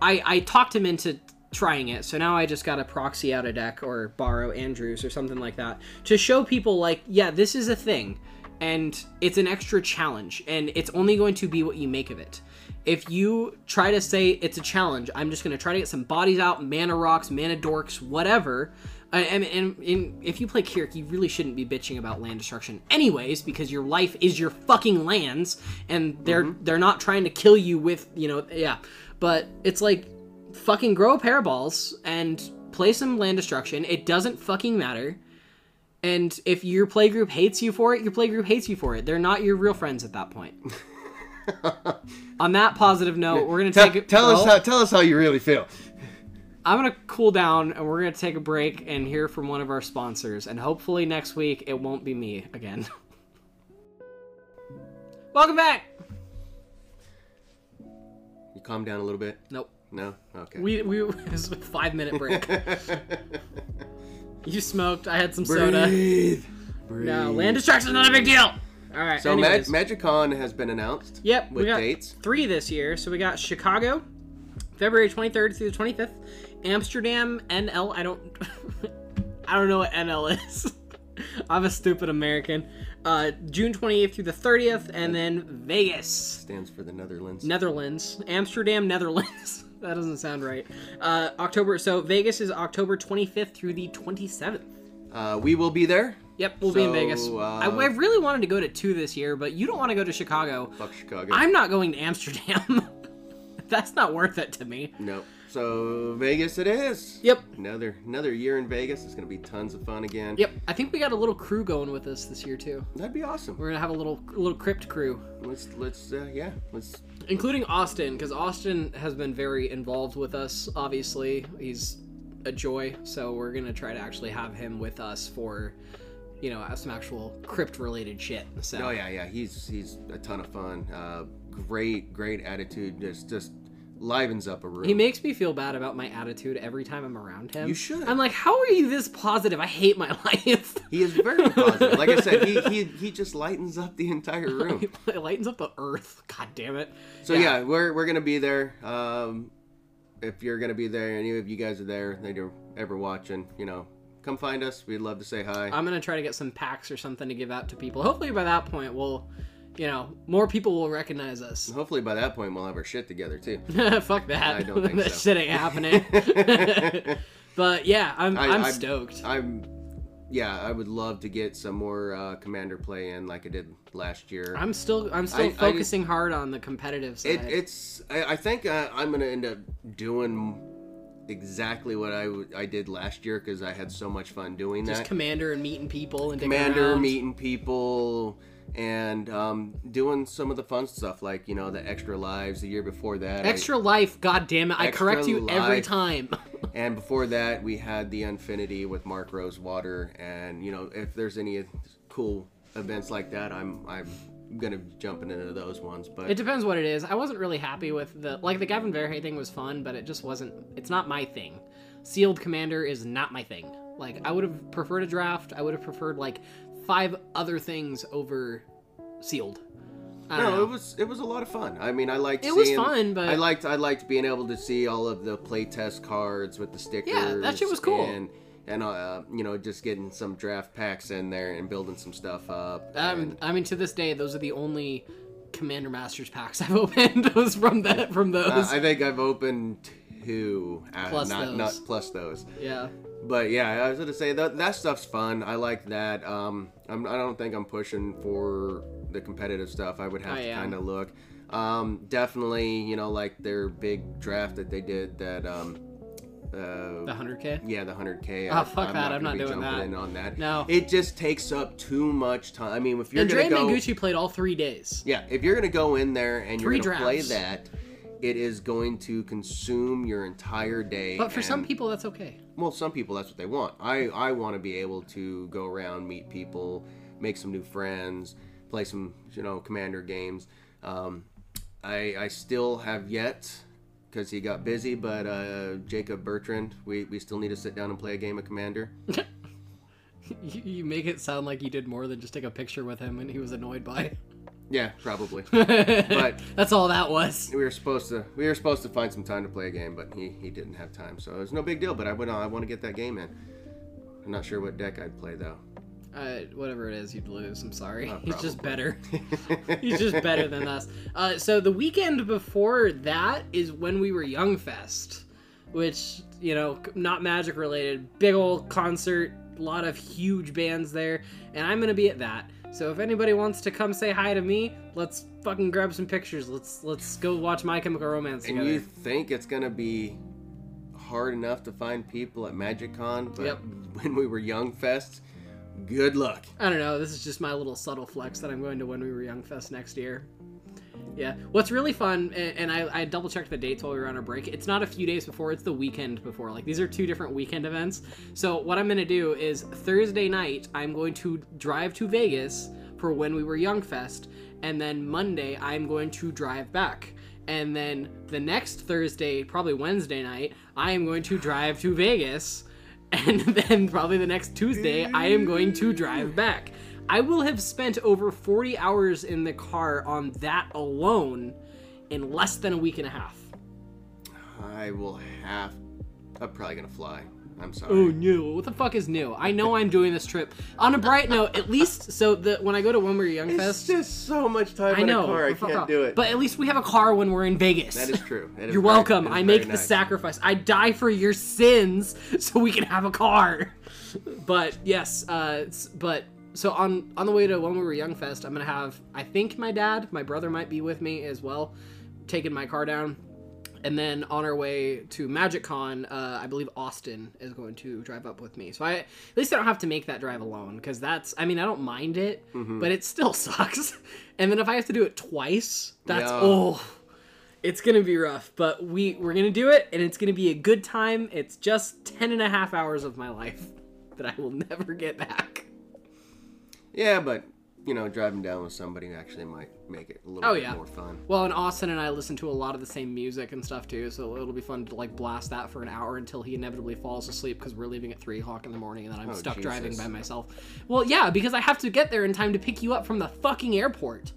I I talked him into trying it. So now I just got to proxy out a deck or borrow Andrews or something like that to show people like, yeah, this is a thing, and it's an extra challenge, and it's only going to be what you make of it. If you try to say it's a challenge, I'm just going to try to get some bodies out, mana rocks, mana dorks, whatever. I- And, and, and if you play Kirk, you really shouldn't be bitching about land destruction, anyways, because your life is your fucking lands, and they're mm-hmm. they're not trying to kill you with you know yeah. But it's like fucking grow a pair of balls and play some land destruction. It doesn't fucking matter. And if your playgroup hates you for it, your playgroup hates you for it. They're not your real friends at that point. On that positive note, we're gonna Tell, take it. tell us how tell us how you really feel. I'm gonna cool down and we're gonna take a break and hear from one of our sponsors. And hopefully next week it won't be me again. Welcome back. You calm down a little bit. Nope. No. Okay. We we this is a five minute break. you smoked. I had some soda. Breathe. Breathe. No, land destruction's not a big deal. All right. So Mag-. MagicCon has been announced. Yep, With we got dates. three this year. So we got Chicago, February 23rd through the 25th, Amsterdam, NL. I don't, I don't know what NL is. I'm a stupid American. Uh, June 28th through the 30th, and then Vegas, Stands for the Netherlands. Netherlands, Amsterdam, Netherlands. that doesn't sound right. Uh, October. So Vegas is October 25th through the 27th. Uh, we will be there. Yep, we'll be in Vegas. uh, I, I really wanted to go to two this year, but you don't want to go to Chicago. Fuck Chicago. I'm not going to Amsterdam. That's not worth it to me. No. So Vegas it is. Yep. Another another year in Vegas. It's gonna be tons of fun again. Yep. I think we got a little crew going with us this year too. That'd be awesome. We're gonna have a little little crypt crew, Let's let's uh, yeah let's including Austin, because Austin has been very involved with us. Obviously, he's a joy. So we're gonna try to actually have him with us for, you know, some actual crypt related shit. So Oh yeah, yeah. He's he's a ton of fun. Uh, great, great attitude. Just just livens up a room. He makes me feel bad about my attitude every time I'm around him. You should. I'm like, how are you this positive? I hate my life. he is very positive. Like I said, he, he he just lightens up the entire room. it lightens up the earth. God damn it. So yeah, we're we're gonna be there. Um, if you're gonna be there, any of you guys are there, that you're ever watching, you know, come find us. We'd love to say hi. I'm gonna try to get some packs or something to give out to people. Hopefully by that point we'll, you know, more people will recognize us. Hopefully by that point we'll have our shit together too. Fuck that. I don't think that so. shit ain't happening. but yeah, I'm I- I, am I- stoked. I'm, yeah, I would love to get some more uh, commander play in like I did last year. I'm still I'm still I- I focusing hard on the competitive side. It, it's I, I think uh, I'm gonna end up doing exactly what I, w- I did last year because I had so much fun doing Just that. commander and meeting people and commander meeting people and um, doing some of the fun stuff like you know the extra lives the year before that I- Extra life, god damn it. I correct you every time. and before that we had the infinity with mark rosewater and you know if there's any cool events like that i'm i'm gonna jump into those ones but It depends what it is. I wasn't really happy with the like the Gavin Verhey thing was fun, but it just wasn't. It's not my thing. Sealed Commander is not my thing. Like I would have preferred a draft. I would have preferred like five other things over sealed. I No, know. it was it was a lot of fun. I mean, I liked. It was fun, but- I liked I liked being able to see all of the playtest cards with the stickers. Yeah, that shit was cool. And and uh, you know, just getting some draft packs in there and building some stuff up. Um, and- I mean, to this day, those are the only Commander Masters packs I've opened. was from that from Uh, those. I think I've opened two, uh, Plus not those. not plus those. yeah. But yeah, I was gonna say that that stuff's fun. I like that. Um, I'm, I don't think I'm pushing for the competitive stuff. I would have I to kind of look. Um, definitely, you know, like their big draft that they did that. Um, uh, The hundred k. yeah, the hundred k. Oh, fuck that, I'm not doing that. In on that. No. it just takes up too much time. I mean, if you're And Dre gonna go, Mengucci played all three days. yeah, if you're gonna go in there and Three you're gonna play that, it is going to consume your entire day. But for some people, that's okay. Well, some people that's what they want. I I want to be able to go around, meet people, make some new friends, play some you know commander games. Um, I I still have yet because he got busy, but uh, Jacob Bertrand, we we still need to sit down and play a game of commander. You, you make it sound like you did more than just take a picture with him and he was annoyed by. Yeah, probably. but that's all that was. we were supposed to we were supposed to find some time to play a game, but he, he didn't have time, so it was no big deal. But I went I want to get that game in. I'm not sure what deck I'd play though. Uh, whatever it is, you'd lose. I'm sorry. Uh, He's just better. He's just better than us. Uh, so the weekend before that is when we were Young Fest, which you know, not magic related. Big old concert, a lot of huge bands there, and I'm gonna be at that. So if anybody wants to come say hi to me, let's fucking grab some pictures. Let's let's go watch My Chemical Romance And together. you think it's gonna be hard enough to find people at MagicCon, but Yep. when we were Young Fest, good luck. I don't know. This is just my little subtle flex that I'm going to when we were Young Fest next year. Yeah. What's really fun, and, I, I double checked the dates while we were on our break. It's not a few days before; it's the weekend before. Like these are two different weekend events. So what I'm gonna do is Thursday night I'm going to drive to Vegas for when we were Young Fest, and then Monday I'm going to drive back. And then the next Thursday, probably Wednesday night, I am going to drive to Vegas and then probably the next Tuesday, I am going to drive back. I will have spent over 40 hours in the car on that alone in less than a week and a half. I will have. I'm probably gonna fly. I'm sorry. Oh no! What the fuck is new? I know I'm doing this trip. On a bright note, at least so the when I go to When We Were Young it's Fest, just so much time I in know a car. I can't off. do it. But at least we have a car when we're in Vegas. that is true. That is You're very- welcome. I make very the nice. sacrifice. I die for your sins so we can have a car. But yes, uh, but so on on the way to when we were young fest, I'm gonna have I think my dad, my brother might be with me as well, taking my car down. And then on our way to Magic Con, uh, I believe Austin is going to drive up with me. So I at least I don't have to make that drive alone because that's I mean I don't mind it, Mm-hmm. but it still sucks. And then if I have to do it twice, that's Yeah. oh it's gonna be rough but we we're gonna do it and it's gonna be a good time it's just 10 and a half hours of my life that i will never get back Yeah, but you know, driving down with somebody actually might make it a little Oh, bit yeah. more fun. well and austin and i listen to a lot of the same music and stuff too so it'll be fun to like blast that for an hour until he inevitably falls asleep because we're leaving at 3 o'clock in the morning and then i'm Oh, stuck driving by myself well yeah because i have to get there in time to pick you up from the fucking airport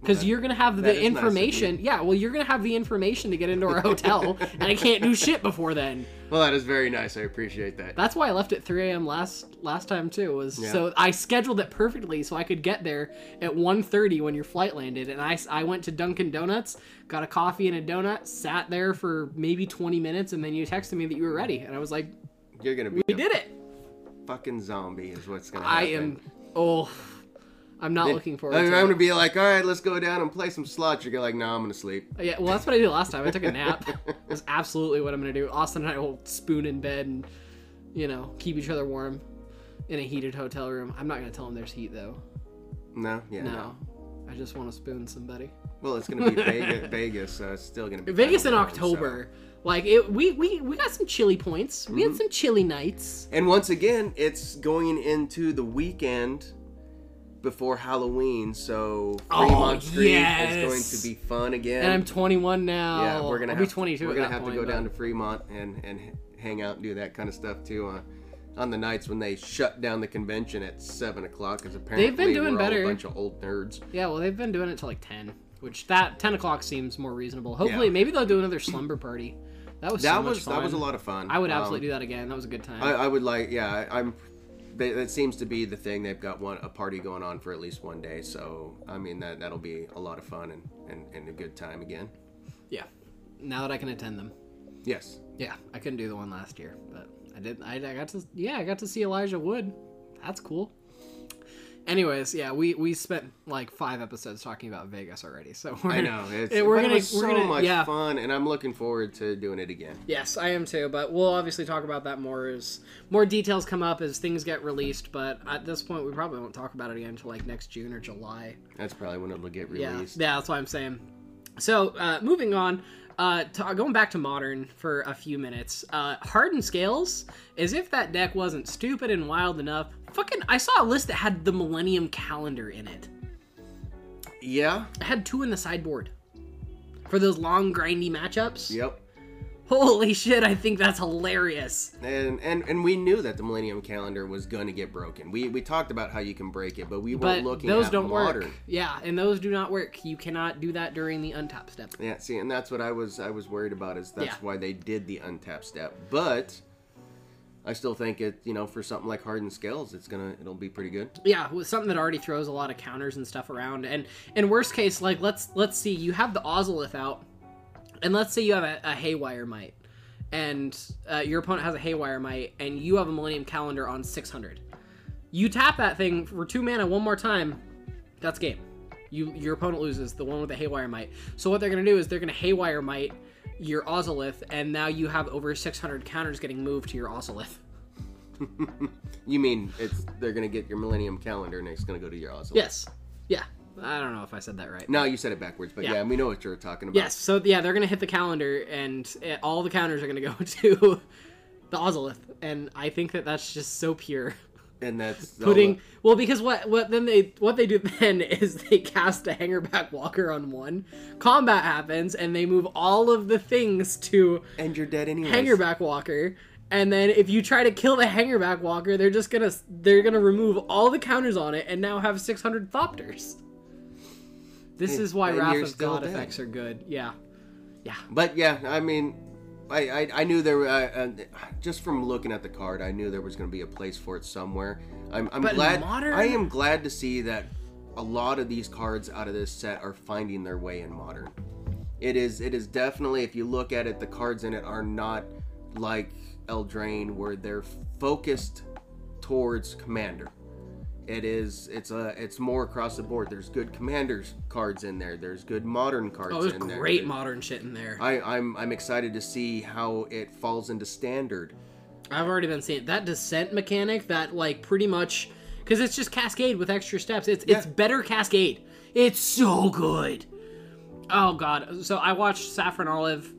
because you're gonna have the is nice information yeah well you're gonna have the information to get into our hotel and i can't do shit before then Well, that is very nice. I appreciate that. That's why I left at 3 a.m. last last time too. Was Yeah. so I scheduled it perfectly so I could get there at 1:30 when your flight landed, and I I went to Dunkin' Donuts, got a coffee and a donut, sat there for maybe 20 minutes, and then you texted me that you were ready, and I was like, You're gonna be we did it. fucking zombie, is what's gonna I am. Oh, I'm not looking forward I mean, to I'm it. gonna be like, all right, let's go down and play some slots. You're gonna like, nah, I'm gonna sleep. Yeah, well, that's what I did last time. I took a nap. That's absolutely what I'm gonna do. Austin and I will spoon in bed and, you know, keep each other warm in a heated hotel room. I'm not gonna tell him there's heat though. No, yeah, no. No, I just want to spoon somebody. Well, it's gonna be Vegas. Vegas, so it's still gonna be Vegas in kinda warm, so- October. Like it, we we we got some chilly points. We Mm-hmm. had some chilly nights. And once again, it's going into the weekend before Halloween, so Oh, Fremont Street yes. is going to be fun again. And I'm 21 now. yeah, we're gonna I'll have be 22. We're gonna have point, to go but- down to Fremont and and hang out and do that kind of stuff too. Uh, on the nights when they shut down the convention at seven o'clock because apparently They've been doing better. a bunch of old nerds. Yeah, well, they've been doing it till like ten, which that ten o'clock seems more reasonable. Hopefully, Yeah. maybe they'll do another slumber party. That was That so was that was a lot of fun. I would Um, absolutely do that again. That was a good time. I, I would like, yeah, I, I'm. They, that seems to be the thing. They've got one a party going on for at least one day. So I mean that that'll be a lot of fun and, and, and a good time again. yeah, now that I can attend them. Yes. Yeah, I couldn't do the one last year, but I did. I, I got to. Yeah, I got to see Elijah Wood. That's cool. Anyways, yeah, we we spent like five episodes talking about Vegas already, so we're, I know. It's, it- we're gonna it was we're so gonna much yeah. fun, and I'm looking forward to doing it again. Yes, I am too, but we'll obviously talk about that more as more details come up as things get released. But at this point, we probably won't talk about it again until like next June or July. That's probably when it'll get released. yeah, that's what I'm saying. So, uh, moving on, uh, to, going back to modern for a few minutes. Uh, hardened scales, as if that deck wasn't stupid and wild enough. Fucking, I saw a list that had the Millennium Calendar in it. Yeah. I had two in the sideboard for those long grindy matchups. Yep. Holy shit! I think that's hilarious. And, and and we knew that the Millennium Calendar was going to get broken. We we talked about how you can break it, but we weren't looking those at don't modern. work. Yeah, and those do not work. You cannot do that during the untap step. Yeah, see, and that's what I was I was worried about is that's Yeah. why they did the untap step. But I still think it, you know, for something like Hardened Scales, it's gonna it'll be pretty good. Yeah, with something that already throws a lot of counters and stuff around. And in worst case, like let's let's see, you have the Ozolith out, and let's say you have a, a Haywire Mite, and uh, your opponent has a Haywire Mite, and you have a Millennium Calendar on 600. You tap that thing for two mana one more time, that's game. You your opponent loses the one with the Haywire Mite. So what they're gonna do is they're gonna Haywire Mite your Ozolith, and now you have over 600 counters getting moved to your Ozolith. You mean it's they're gonna get your Millennium Calendar and it's gonna go to your Ozolith? Yes. Yeah. I don't know if I said that right. No, you said it backwards, but Yeah. yeah, we know what you're talking about. Yes, so yeah, they're gonna hit the calendar, and uh, all the counters are gonna go to the Ozolith, and I think that that's just so pure. And that's Putting the- well, because what what then they what they do then is they cast a Hangerback Walker on one, combat happens, and they move all of the things to and you're dead anyway. Hangerback Walker. And then if you try to kill the Hangerback Walker, they're just gonna they're gonna remove all the counters on it and now have 600 Thopters. This And- is why Wrath of God dead. effects are good. Yeah. Yeah. But yeah, I mean, I I, I knew there. Uh, uh, just from looking at the card, I knew there was going to be a place for it somewhere. I'm, I'm But glad. Modern- I am glad to see that a lot of these cards out of this set are finding their way in modern. It is it is definitely if you look at it, the cards in it are not like Eldraine where they're focused towards commander. It is it's a it's more across the board. There's good commanders cards in there. There's good modern cards Oh, there's in there. great There- modern shit in there. I, I'm I'm excited to see how it falls into standard. I've already been seeing that descent mechanic that like pretty much because it's just Cascade with extra steps. It's it's better Cascade. It's so good. Oh god. So I watched Saffron Olive.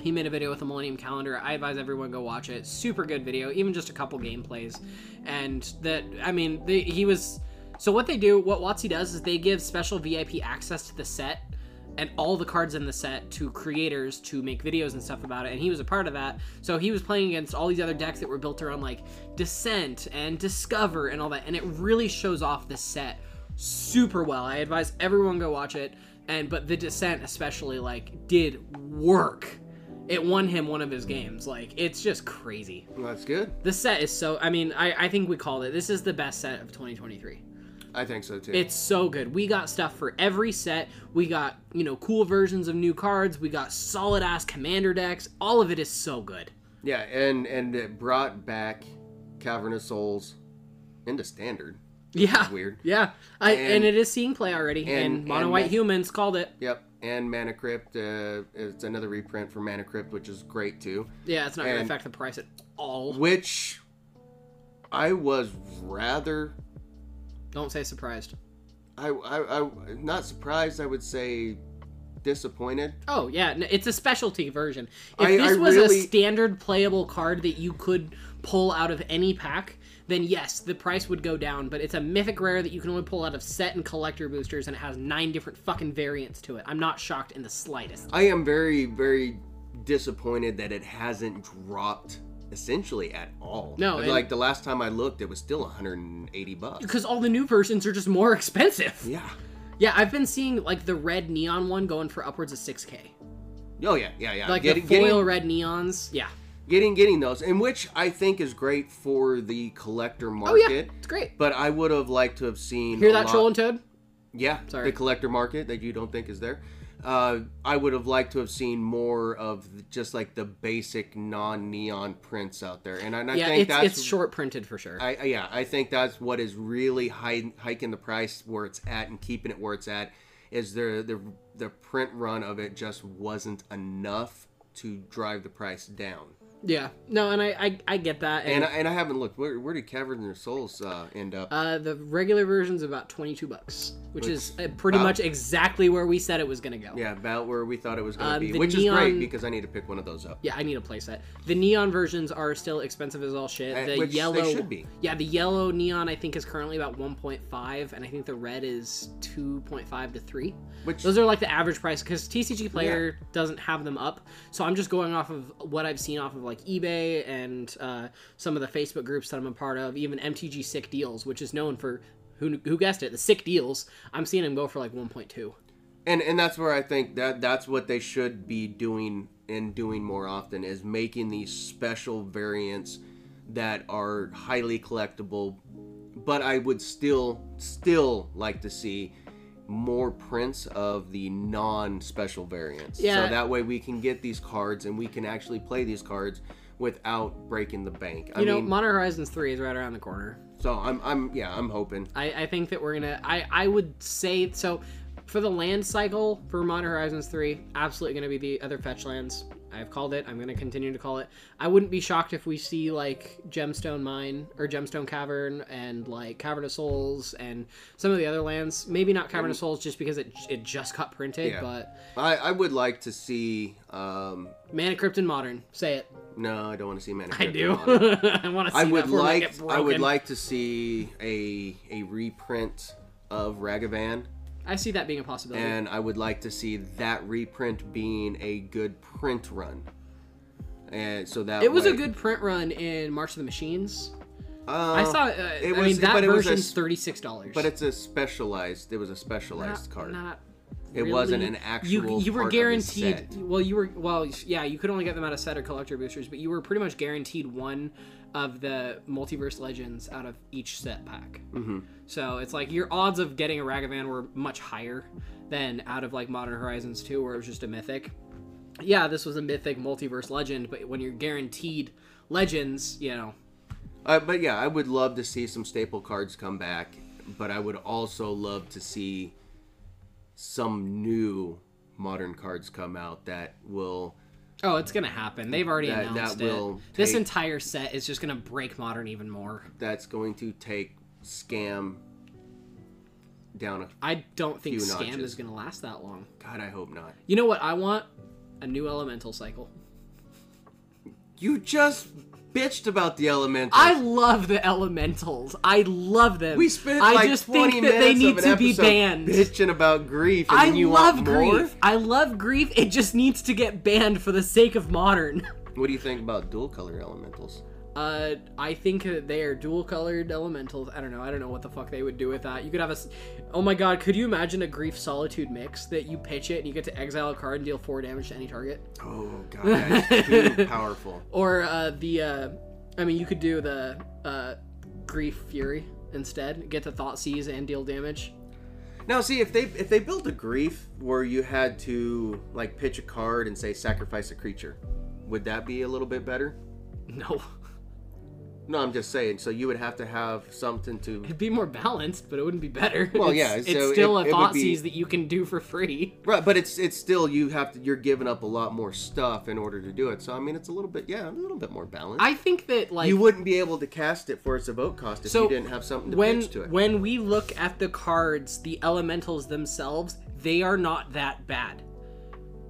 He made a video with the Millennium Calendar. I advise everyone go watch it. Super good video, even just a couple gameplays. And that I mean, they, he was so what they do, what WotC does is they give special VIP access to the set and all the cards in the set to creators to make videos and stuff about it and he was a part of that so he was playing against all these other decks that were built around like descent and discover and all that and it really shows off the set super well i advise everyone go watch it and but the descent especially like did work it won him one of his games like it's just crazy Well, that's good. the set is so i mean i, I think we called it this is the best set of 2023 I think so too. it's so good. We got stuff for every set. We got, you know, cool versions of new cards. We got solid ass commander decks. All of it is so good. yeah, and and it brought back Cavern of Souls into standard. Yeah. Weird. Yeah. I, and, And- it is seeing play already. And, and- Mono and White Humans called it. Yep. And Mana Crypt, uh, it's another reprint for Mana Crypt, which is great too. Yeah, it's not going to affect the price at all. Which I was rather, Don't say surprised. I, I, I not surprised. I would say disappointed. Oh, yeah. It's a specialty version. If I- this I was really- a standard playable card that you could pull out of any pack, then yes, the price would go down. But it's a mythic rare that you can only pull out of set and collector boosters, and it has nine different fucking variants to it. I'm not shocked in the slightest. I am very, very disappointed that it hasn't dropped essentially at all. No, like the last time I looked, it was still 180 bucks. Because all the new versions are just more expensive. Yeah. Yeah, I've been seeing like the red neon one going for upwards of 6k. Oh yeah, yeah, yeah. Like getting, the foil getting, red neons. Yeah. Getting getting those, and which I think is great for the collector market. Oh yeah, it's great. But I would have liked to have seen. Hear that, lot- Troll and Toad? Yeah, Sorry. the collector market that you don't think is there. Uh, I would have liked to have seen more of just like the basic non-neon prints out there, and I, and I Yeah, think it's that's it's short printed for sure. I, I- yeah, I think that's what is really high, hiking the price where it's at and keeping it where it's at. Is the the the print run of it just wasn't enough to drive the price down. Yeah. No, and I I, I get that. And And, I, and I haven't looked. Where, where did Caverns of Souls uh, end up? uh, the regular version's about 22 bucks, which, Which- is uh, pretty wow. much exactly where we said it was gonna go. yeah, about where we thought it was going to uh, be, which is great because I need to pick one of those up. Yeah, I need a playset. The neon versions are still expensive as all shit. Uh, The which they yellow should be. Yeah, the yellow neon I think is currently about 1.5 and I think the red is 2.5 to 3. Which Those are like the average price cuz TCG Player doesn't have them up. So I'm just going off of what I've seen off of like eBay and uh, some of the Facebook groups that I'm a part of, even MTG Sick Deals, which is known for who who guessed it, the sick deals. I'm seeing them go for like 1.2. and and that's where I think that that's what they should be doing and doing more often is making these special variants that are highly collectible but I would still still like to see more prints of the non-special variants Yeah. so that way we can get these cards and we can actually play these cards without breaking the bank I You know, mean Modern Horizons 3 is right around the corner. so I'm I'm yeah I'm hoping I, I think that we're gonna I, I would say so for the land cycle for Modern Horizons 3, absolutely gonna be the other fetch lands. I've called it. I'm gonna continue to call it. I wouldn't be shocked if we see like Gemstone Mine or Gemstone Cavern and like Cavern of Souls and some of the other lands. Maybe not Cavern of Souls just because it it just got printed, Yeah. but I, I would like to see um Mana Crypt and Modern. Say it. no I don't want to see Mana I Crypt do. on it. I want to see I that would format like get I would broken. like to see a a reprint of Ragavan, I see that being a possibility. and I would like to see that reprint being a good print run. And so that it was a good print run in March of the Machines. Uh, I saw. Uh, it I was- mean, that but it was a version's thirty six dollars. but it's a specialized. It was a specialized not, card. Not It wasn't an actual You you were part of the guaranteed. Well, you were well. Yeah, you could only get them out of set or collector boosters, but you were pretty much guaranteed one of the multiverse legends out of each set pack. Mm-hmm. So it's like your odds of getting a Ragavan were much higher than out of like Modern Horizons 2, where it was just a mythic. Yeah, this was a mythic multiverse legend, but when you're guaranteed legends, you know, Uh, but yeah, I would love to see some staple cards come back, but I would also love to see some new modern cards come out that will Oh, it's gonna happen. They've already That- that announced will it. This entire set is just gonna break modern even more. that's going to take scam down a I don't think Scam notches. is gonna last that long. God, I hope not. You know what I want? A new elemental cycle. You just bitched about the elementals. I love the elementals. I love them. we spent I like just 20 think that they need to be banned. bitching about grief, and I love grief. I love grief. It just needs to get banned for the sake of modern. What do you think about dual color elementals? Uh, I think that they are dual colored elementals. I don't know. I don't know what the fuck they would do with that. You could have a. Oh my god, could you imagine a grief solitude mix that you pitch it and you get to exile a card and deal four damage to any target? Oh god, that's too powerful. Or uh, the. Uh, I mean, you could do the uh, grief fury instead. Get the Thoughtseize and deal damage. Now, see if they if they built a grief where you had to like pitch a card and say sacrifice a creature, would that be a little bit better? No, No, I'm just saying. So you would have to have something to. it'd be more balanced, but it wouldn't be better. Well, It's- yeah, it's still it- a thought be- that you can do for free. Right, but it's it's still you have to you're giving up a lot more stuff in order to do it. So I mean, it's a little bit yeah, a little bit more balanced. I think that like you wouldn't be able to cast it for its evoke cost if So, you didn't have something to when pitch to it. when we look at the cards, the elementals themselves, they are not that bad.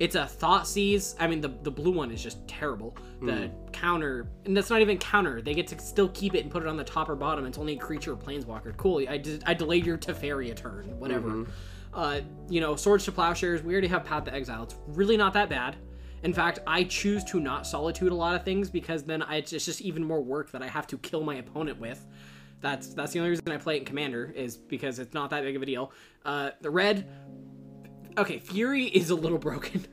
It's a Thoughtseize. I mean, the the blue one is just terrible. The Hmm. counter, and that's not even counter. They get to still keep it and put it on the top or bottom. It's only a creature or planeswalker. Cool. I did. I delayed your Teferi a turn. Whatever. Mm-hmm. Uh, you know, swords to plowshares. We already have Path to Exile. It's really not that bad. In fact, I choose to not solitude a lot of things because then I, it's just even more work that I have to kill my opponent with. That's that's the only reason I play it in Commander is because it's not that big of a deal. Uh, the red, okay, Fury is a little broken.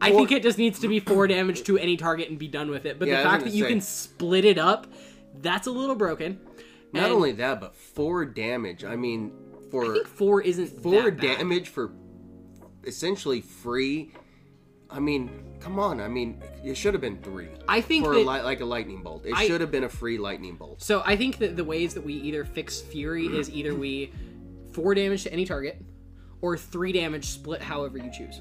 I think it just needs to be four damage to any target and be done with it. But Yeah, I the was fact gonna that you say. can split it up, that's a little broken. Not And only that, but four damage. I mean, for I think four isn't four that bad. damage for essentially free. I mean, come on. I mean, it should have been three. I think for that- a li- like a lightning bolt. It I- should have been a free lightning bolt. So I think that the ways that we either fix Fury is either we four damage to any target, or three damage split however you choose.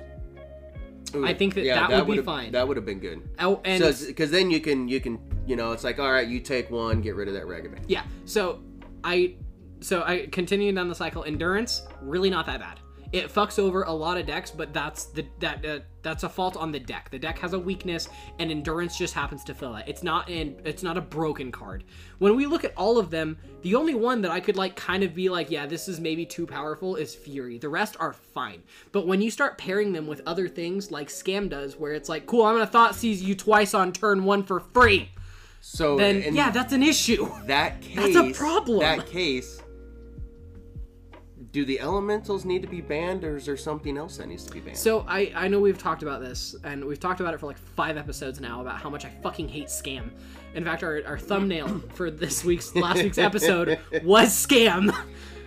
I think that that would be fine. That would have been good. Oh, and because then you can you can you know it's like all right you take one get rid of that Ragavan. yeah, so I so I continuing down the cycle. Endurance really not that bad. It fucks over a lot of decks, but that's the that uh, that's a fault on the deck. The deck has a weakness, and endurance just happens to fill it. It's not in it's not a broken card. When we look at all of them, the only one that I could like kind of be like, yeah, this is maybe too powerful is Fury. The rest are fine. But when you start pairing them with other things like Scam does, where it's like, cool, I'm gonna Thoughtseize you twice on turn one for free, So then yeah, that's an issue. that case That's a problem. That case. Do the elementals need to be banned, or is there something else that needs to be banned? So I I know we've talked about this, and we've talked about it for like five episodes now about how much I fucking hate scam. In fact, our, our thumbnail for this week's last week's episode was scam.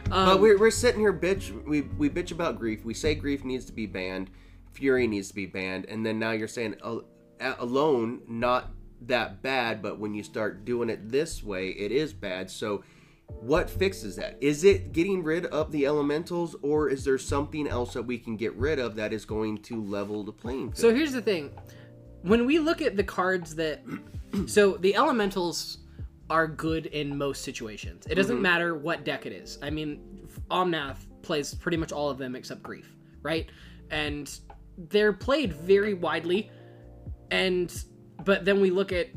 but um, we're, we're sitting here bitch we, we bitch about grief we say grief needs to be banned fury needs to be banned and then now you're saying uh, al- alone not that bad but when you start doing it this way it is bad so what fixes that is it getting rid of the elementals or is there something else that we can get rid of that is going to level the playing field So here's the thing. When we look at the cards that so the elementals are good in most situations. It doesn't mm-hmm. matter what deck it is. I mean, Omnath plays pretty much all of them except Grief, right? And they're played very widely and but then we look at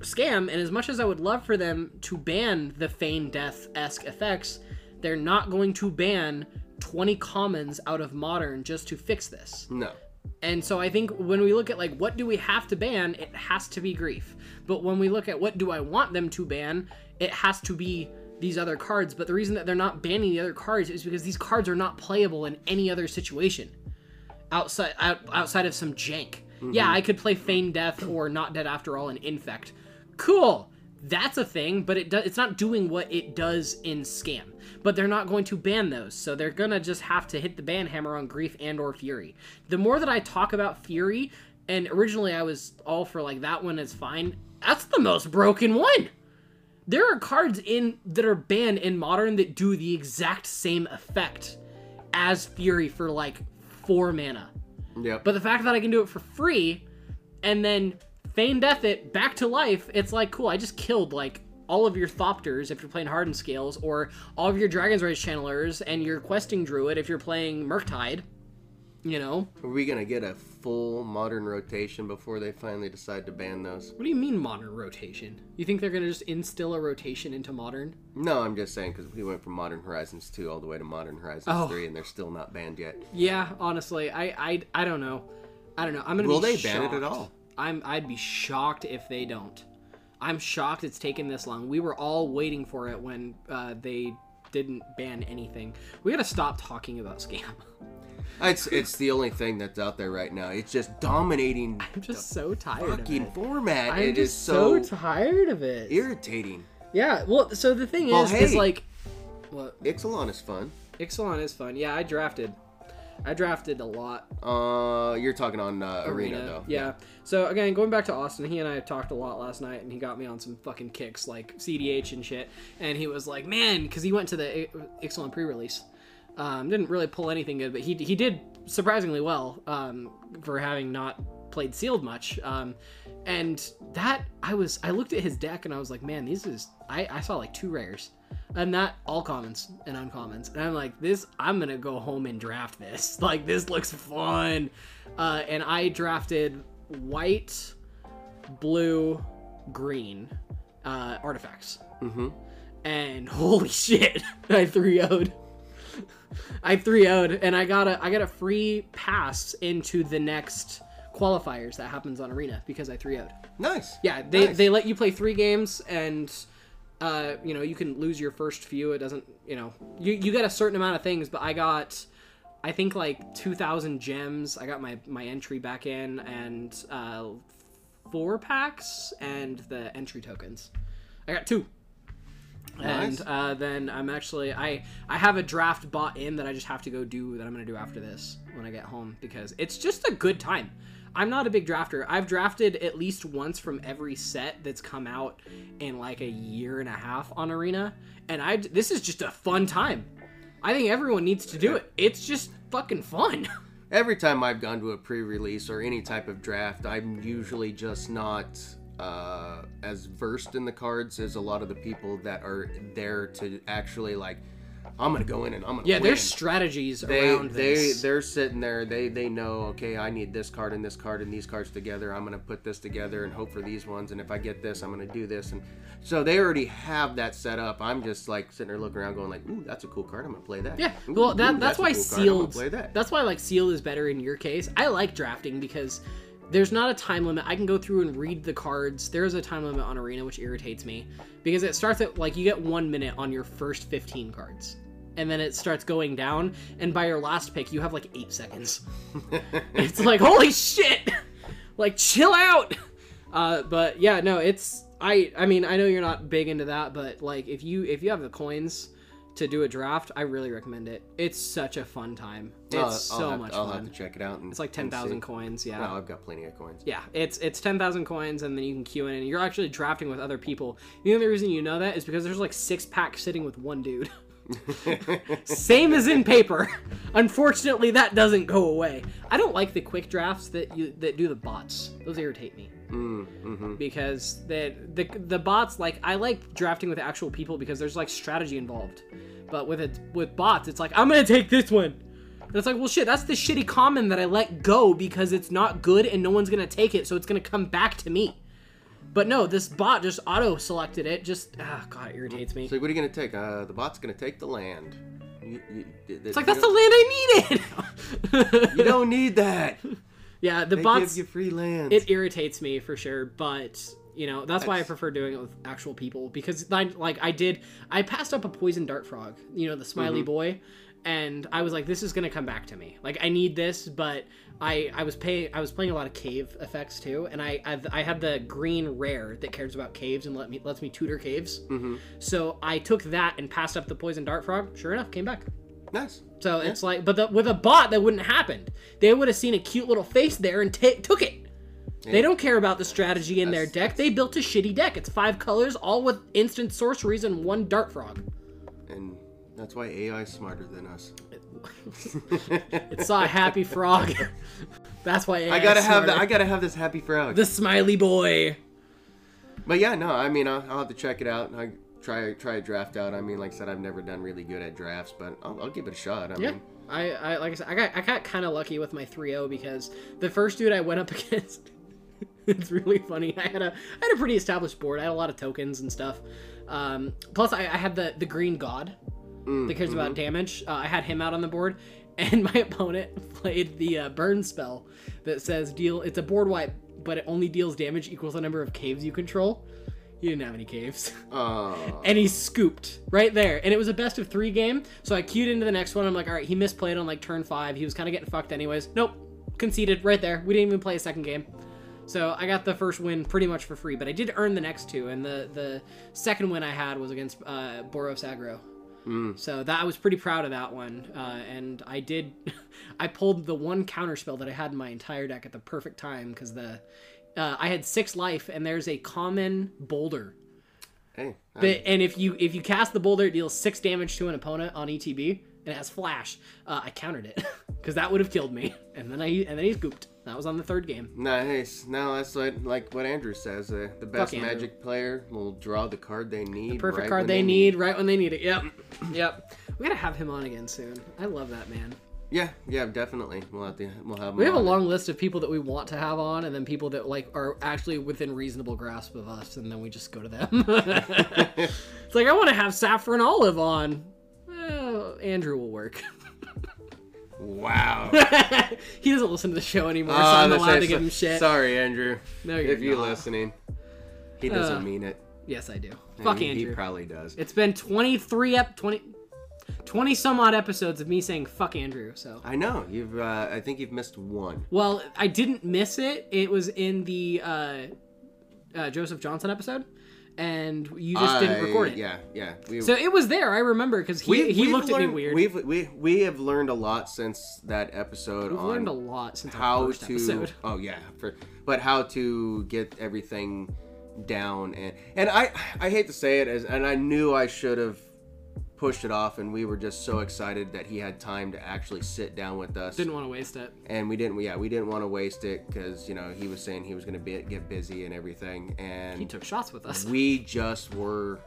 scam and as much as i would love for them to ban the feign death-esque effects they're not going to ban 20 commons out of modern just to fix this no and so I think when we look at like what do we have to ban, it has to be grief. But when we look at what do I want them to ban, it has to be these other cards. But the reason that they're not banning the other cards is because these cards are not playable in any other situation outside out, outside of some jank. Mm-hmm. Yeah, I could play feign death or not dead after all and infect. Cool. That's a thing, but it does it's not doing what it does in scam. But they're not going to ban those, so they're gonna just have to hit the ban hammer on grief and or fury. The more that I talk about fury, and originally I was all for like that one is fine. That's the most broken one. There are cards in that are banned in modern that do the exact same effect as fury for like four mana. Yeah. But the fact that I can do it for free and then feign death it back to life, it's like cool, I just killed like all of your Thopters if you're playing Hardened Scales, or all of your Dragon's Rage Channelers and your Questing Druid if you're playing Murktide. You know? are we gonna get a full modern rotation before they finally decide to ban those What do you mean modern rotation? You think they're gonna just instill a rotation into modern? no i'm just saying because we went from modern horizons 2 all the way to modern horizons Oh. 3 and they're still not banned yet Yeah, honestly, I I, I don't know. I don't know. I'm gonna Will be they ban it at all? I'm I'd be shocked if they don't. I'm shocked it's taken this long. We were all waiting for it when uh, they didn't ban anything. We gotta stop talking about scam. It's it's the only thing that's out there right now. It's just dominating I'm just so tired of fucking it. format. I'm It just is so, tired of it. irritating. Yeah. Well, so the thing Well, is, is like, what? Ixalan is fun. Ixalan is fun. Yeah, I drafted. I drafted a lot. Uh, you're talking on uh, arena, though. Yeah. So again, going back to Austin, he and I talked a lot last night, and he got me on some fucking kicks like CDH and shit. And he was like, "Man," because he went to the Ixalan pre-release. Um, didn't really pull anything good, but he he did surprisingly well um, for having not played sealed much. Um, and that I was I looked at his deck and I was like, man, these is I I saw like two rares. And that all commons and uncommons. And I'm like, this I'm gonna go home and draft this. Like this looks fun. Uh, and I drafted white, blue, green uh, artifacts. Mm-hmm. And holy shit, I 3 0'd. I 3 0'd and I got a I got a free pass into the next qualifiers that happens on Arena because I 3 0'd. Nice. Yeah, they, Nice. they let you play three games and uh, you know, you can lose your first few. It doesn't, you know, you, you get a certain amount of things, but I got, I think like 2,000 gems. I got my, my entry back in and uh, four packs and the entry tokens. I got two. Nice. And uh, then I'm actually I I have a draft bought in that I just have to go do that I'm gonna do after this when I get home because it's just a good time. I'm not a big drafter. I've drafted at least once from every set that's come out in like a year and a half on Arena, and I this is just a fun time. I think everyone needs to do it. It's just fucking fun. Every time I've gone to a pre-release or any type of draft, I'm usually just not uh, as versed in the cards as a lot of the people that are there to actually like. I'm gonna go in and I'm gonna yeah, win. there's strategies they around they this. they're sitting there they they know okay i need this card and this card and these cards together i'm gonna put this together and hope for these ones and if i get this i'm gonna do this and so they already have that set up i'm just like sitting there looking around going like ooh that's a cool card i'm gonna play that Yeah, Ooh, well, that ooh, that's, a why cool card, I'm gonna sealed. play that That's why like sealed is better in your case. I like drafting because there's not a time limit. I can go through and read the cards. There is a time limit on arena, which irritates me because it starts at like you get one minute on your first 15 cards. And then it starts going down, and by your last pick, you have like eight seconds. it's like holy shit, like chill out. Uh, but yeah, no, it's I. I mean, I know you're not big into that, but like if you if you have the coins to do a draft, I really recommend it. It's such a fun time. It's I'll- I'll so have- much i'll fun. have to check it out and, It's like ten thousand coins. Yeah. no i've got plenty of coins Yeah, it's it's ten thousand coins, and then you can queue in, and you're actually drafting with other people. The only reason you know that is because there's like six packs sitting with one dude. Same as in paper. Unfortunately, that doesn't go away. I don't like the quick drafts that you that do the bots. Those irritate me mm, mm-hmm. because the the the bots like I like drafting with actual people because there's like strategy involved. But with it with bots, it's like I'm gonna take this one. And it's like, well, shit, that's the shitty common that I let go because it's not good and no one's gonna take it, so it's gonna come back to me. But no, this bot just auto selected it. Just ah, god, it irritates me. so what are you gonna take uh the bot's gonna take the land you, you, It's like that's the land I needed. you don't need that yeah, the they bots. give you free land it irritates me for sure but you know that's why i prefer doing it with actual people because I, like i did i passed up a poison dart frog you know the smiley Mm-hmm. boy and i was like this is gonna come back to me like i need this but i i was paying i was playing a lot of cave effects too and i i, I had the green rare that cares about caves and let me lets me tutor caves mm-hmm. so i took that and passed up the poison dart frog sure enough came back nice so it's like, but the, with a bot, that wouldn't happen. They would have seen a cute little face there and ta took it. They don't care about the strategy in their That's- deck. They built a shitty deck. It's five colors, all with instant sorceries and one dart frog. and that's why ai is smarter than us It saw a happy frog. That's why AI I gotta have that. I gotta have this happy frog. the smiley boy. But yeah, no, I mean, I'll, I'll have to check it out. I try try a draft out. I mean, like I said, I've never done really good at drafts, but I'll, I'll give it a shot. I Yeah. mean, I, I like I said, I got I got kind of lucky with my 3-0 because the first dude I went up against, it's really funny. I had a I had a pretty established board. I had a lot of tokens and stuff. Um, plus, I, I had the the green god mm, that cares about damage. Uh, I had him out on the board, and my opponent played the uh, burn spell that says deal. It's a board wipe, but it only deals damage equals the number of caves you control. He didn't have any caves. uh, and he scooped right there. And it was a best of three game. So I queued into the next one. I'm like, all right, he misplayed on like turn five. He was kind of getting fucked anyways. Nope, conceded right there. We didn't even play a second game. So I got the first win pretty much for free, but I did earn the next two. And the the second win I had was against uh, Boros Aggro. So that I was pretty proud of that one, uh, and I did. I pulled the one counter spell that I had in my entire deck at the perfect time because the uh, I had six life, and there's a common boulder hey, but, and if you if you cast the boulder, it deals six damage to an opponent on ETB, and it has flash. Uh, I countered it because that would have killed me, and then I and then he scooped. That was on the third game. nice. No, that's like like what Andrew says. Uh, the best Andrew. Magic player will draw the card they need. Perfect right card when they, need, right when they need it. Yep, yep. We gotta have him on again soon. I love that man. Yeah, yeah, definitely. We'll have to. We'll have. We have a on. long list of people that we want to have on, and then people that like are actually within reasonable grasp of us, and then we just go to them. it's like I want to have Saffron Olive on. Well, Andrew will work. Wow. he doesn't listen to the show anymore, so Ah, I'm allowed right. to give him shit. Sorry, Andrew. No, you're if you're not. listening, he doesn't Uh, mean it. Yes, I do. Fuck he, Andrew. He probably does. It's been 23 ep 20 20 some odd episodes of me saying fuck Andrew. So, I know you've. Uh, I think you've missed one. well, I didn't miss it. It was in the uh, uh, Joseph Johnson episode, and you just didn't record it. Yeah, yeah. We, So it was there. I remember because he we- he looked at me weird. We've we we have learned a lot since that episode. We've on learned a lot since how to. episode. Oh yeah, for but how to get everything down and and I I hate to say it as and I knew I should have pushed it off and we were just so excited that he had time to actually sit down with us Didn't want to waste it. and we didn't yeah we didn't want to waste it because you know he was saying he was going to be get busy and everything and He took shots with us. we just were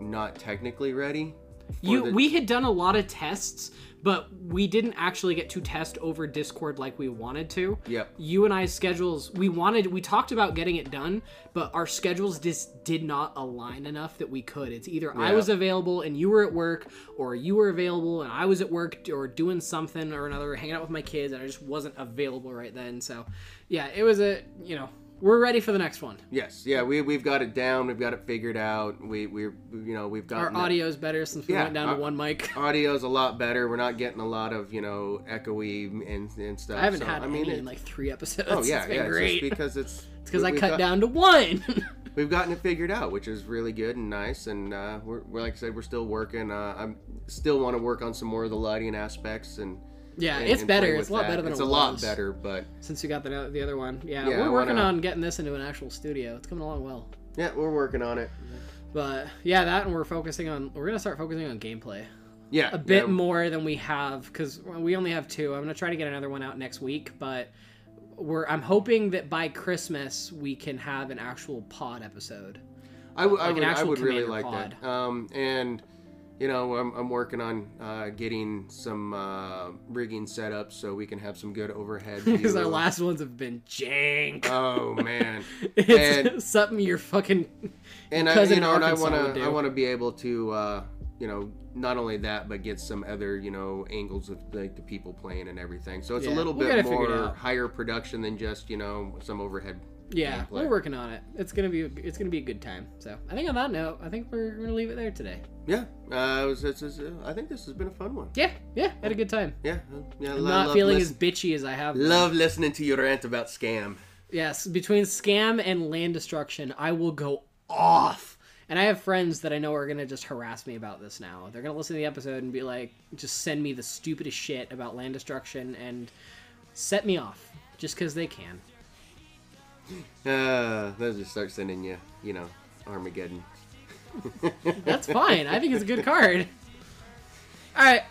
not technically ready You the- we had done a lot of tests, but we didn't actually get to test over Discord like we wanted to. Yep. You and I's schedules, we wanted we talked about getting it done, but our schedules just did not align enough that we could. It's either I was available and you were at work, or you were available and I was at work or doing something or another, hanging out with my kids, and I just wasn't available right then. So, yeah, it was a you know we're ready for the next one. yes yeah we, we've got it down we've got it figured out we we're you know we've got Our audio's better since we Yeah, went down uh, to one mic. audio's a lot better we're not getting a lot of you know echoey and, and stuff I haven't so, had I mean any in like three episodes. oh yeah it's been yeah it's great. just because it's It's because I cut got- down to one. we've gotten it figured out, which is really good and nice. And uh, we're, we're like I said, we're still working. Uh, I'm still want to work on some more of the lighting aspects and. Yeah, and- it's and better. It's a lot that. better than it's it a lot better, but since we got the the other one. Yeah, Yeah, we're working wanna- on getting this into an actual studio. It's coming along well. yeah, we're working on it. But yeah, that and we're focusing on we're gonna start focusing on gameplay Yeah, a bit yeah, more than we have because we only have two. I'm gonna try to get another one out next week, but we're I'm hoping that by Christmas we can have an actual pod episode. I, w- I like an would, I would really commander like that. Um, and you know, I'm, I'm working on uh, getting some uh, rigging set up so we can have some good overhead. Because our last ones have been jank. Oh man, it's and- something you're fucking and I, you know, and I want to. I want to be able to, uh, you know, not only that, but get some other, you know, angles of like the people playing and everything. So it's Yeah, a little bit get it figured more higher production than just, you know, some overhead. Yeah, gameplay. we're working on it. It's gonna be it's gonna be a good time. So I think on that note, I think we're gonna leave it there today. Yeah, uh, it was, it's, it's, uh, I think this has been a fun one. Yeah, yeah, had a good time. Yeah, uh, yeah. I'm not feeling listen- as bitchy as I have. been. love listening to your rant about scam. Yes, between scam and land destruction, I will go off. And I have friends that I know are gonna just harass me about this now. They're gonna listen to the episode and be like, just send me the stupidest shit about land destruction and set me off just because they can. Uh, they'll just start sending you, you know, Armageddon. That's fine. I think it's a good card. All right.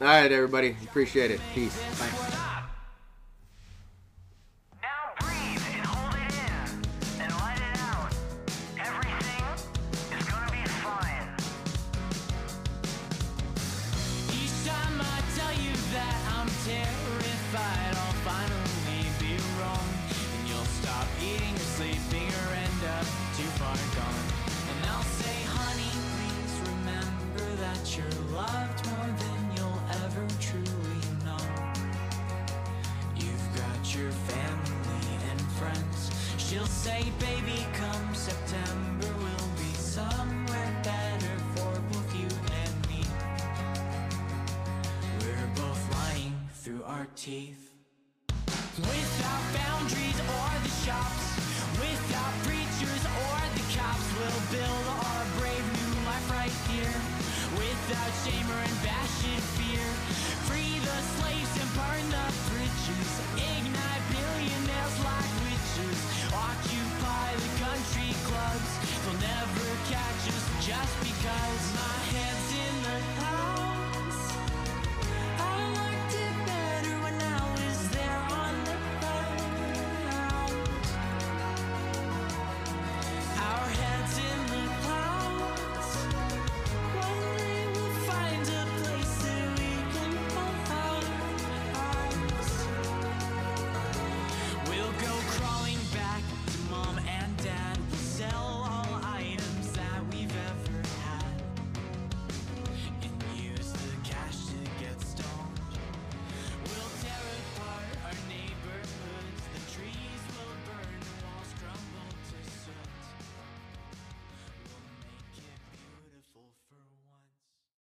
All right, everybody, appreciate it. Peace. Bye. Through our teeth. Without boundaries or the shops, without preachers or the cops, we'll build our brave new life right here. Without shame or ambassador fear, free the slaves and burn the bridges. Ignite billionaires like witches. Occupy the country clubs. They'll never catch us just because.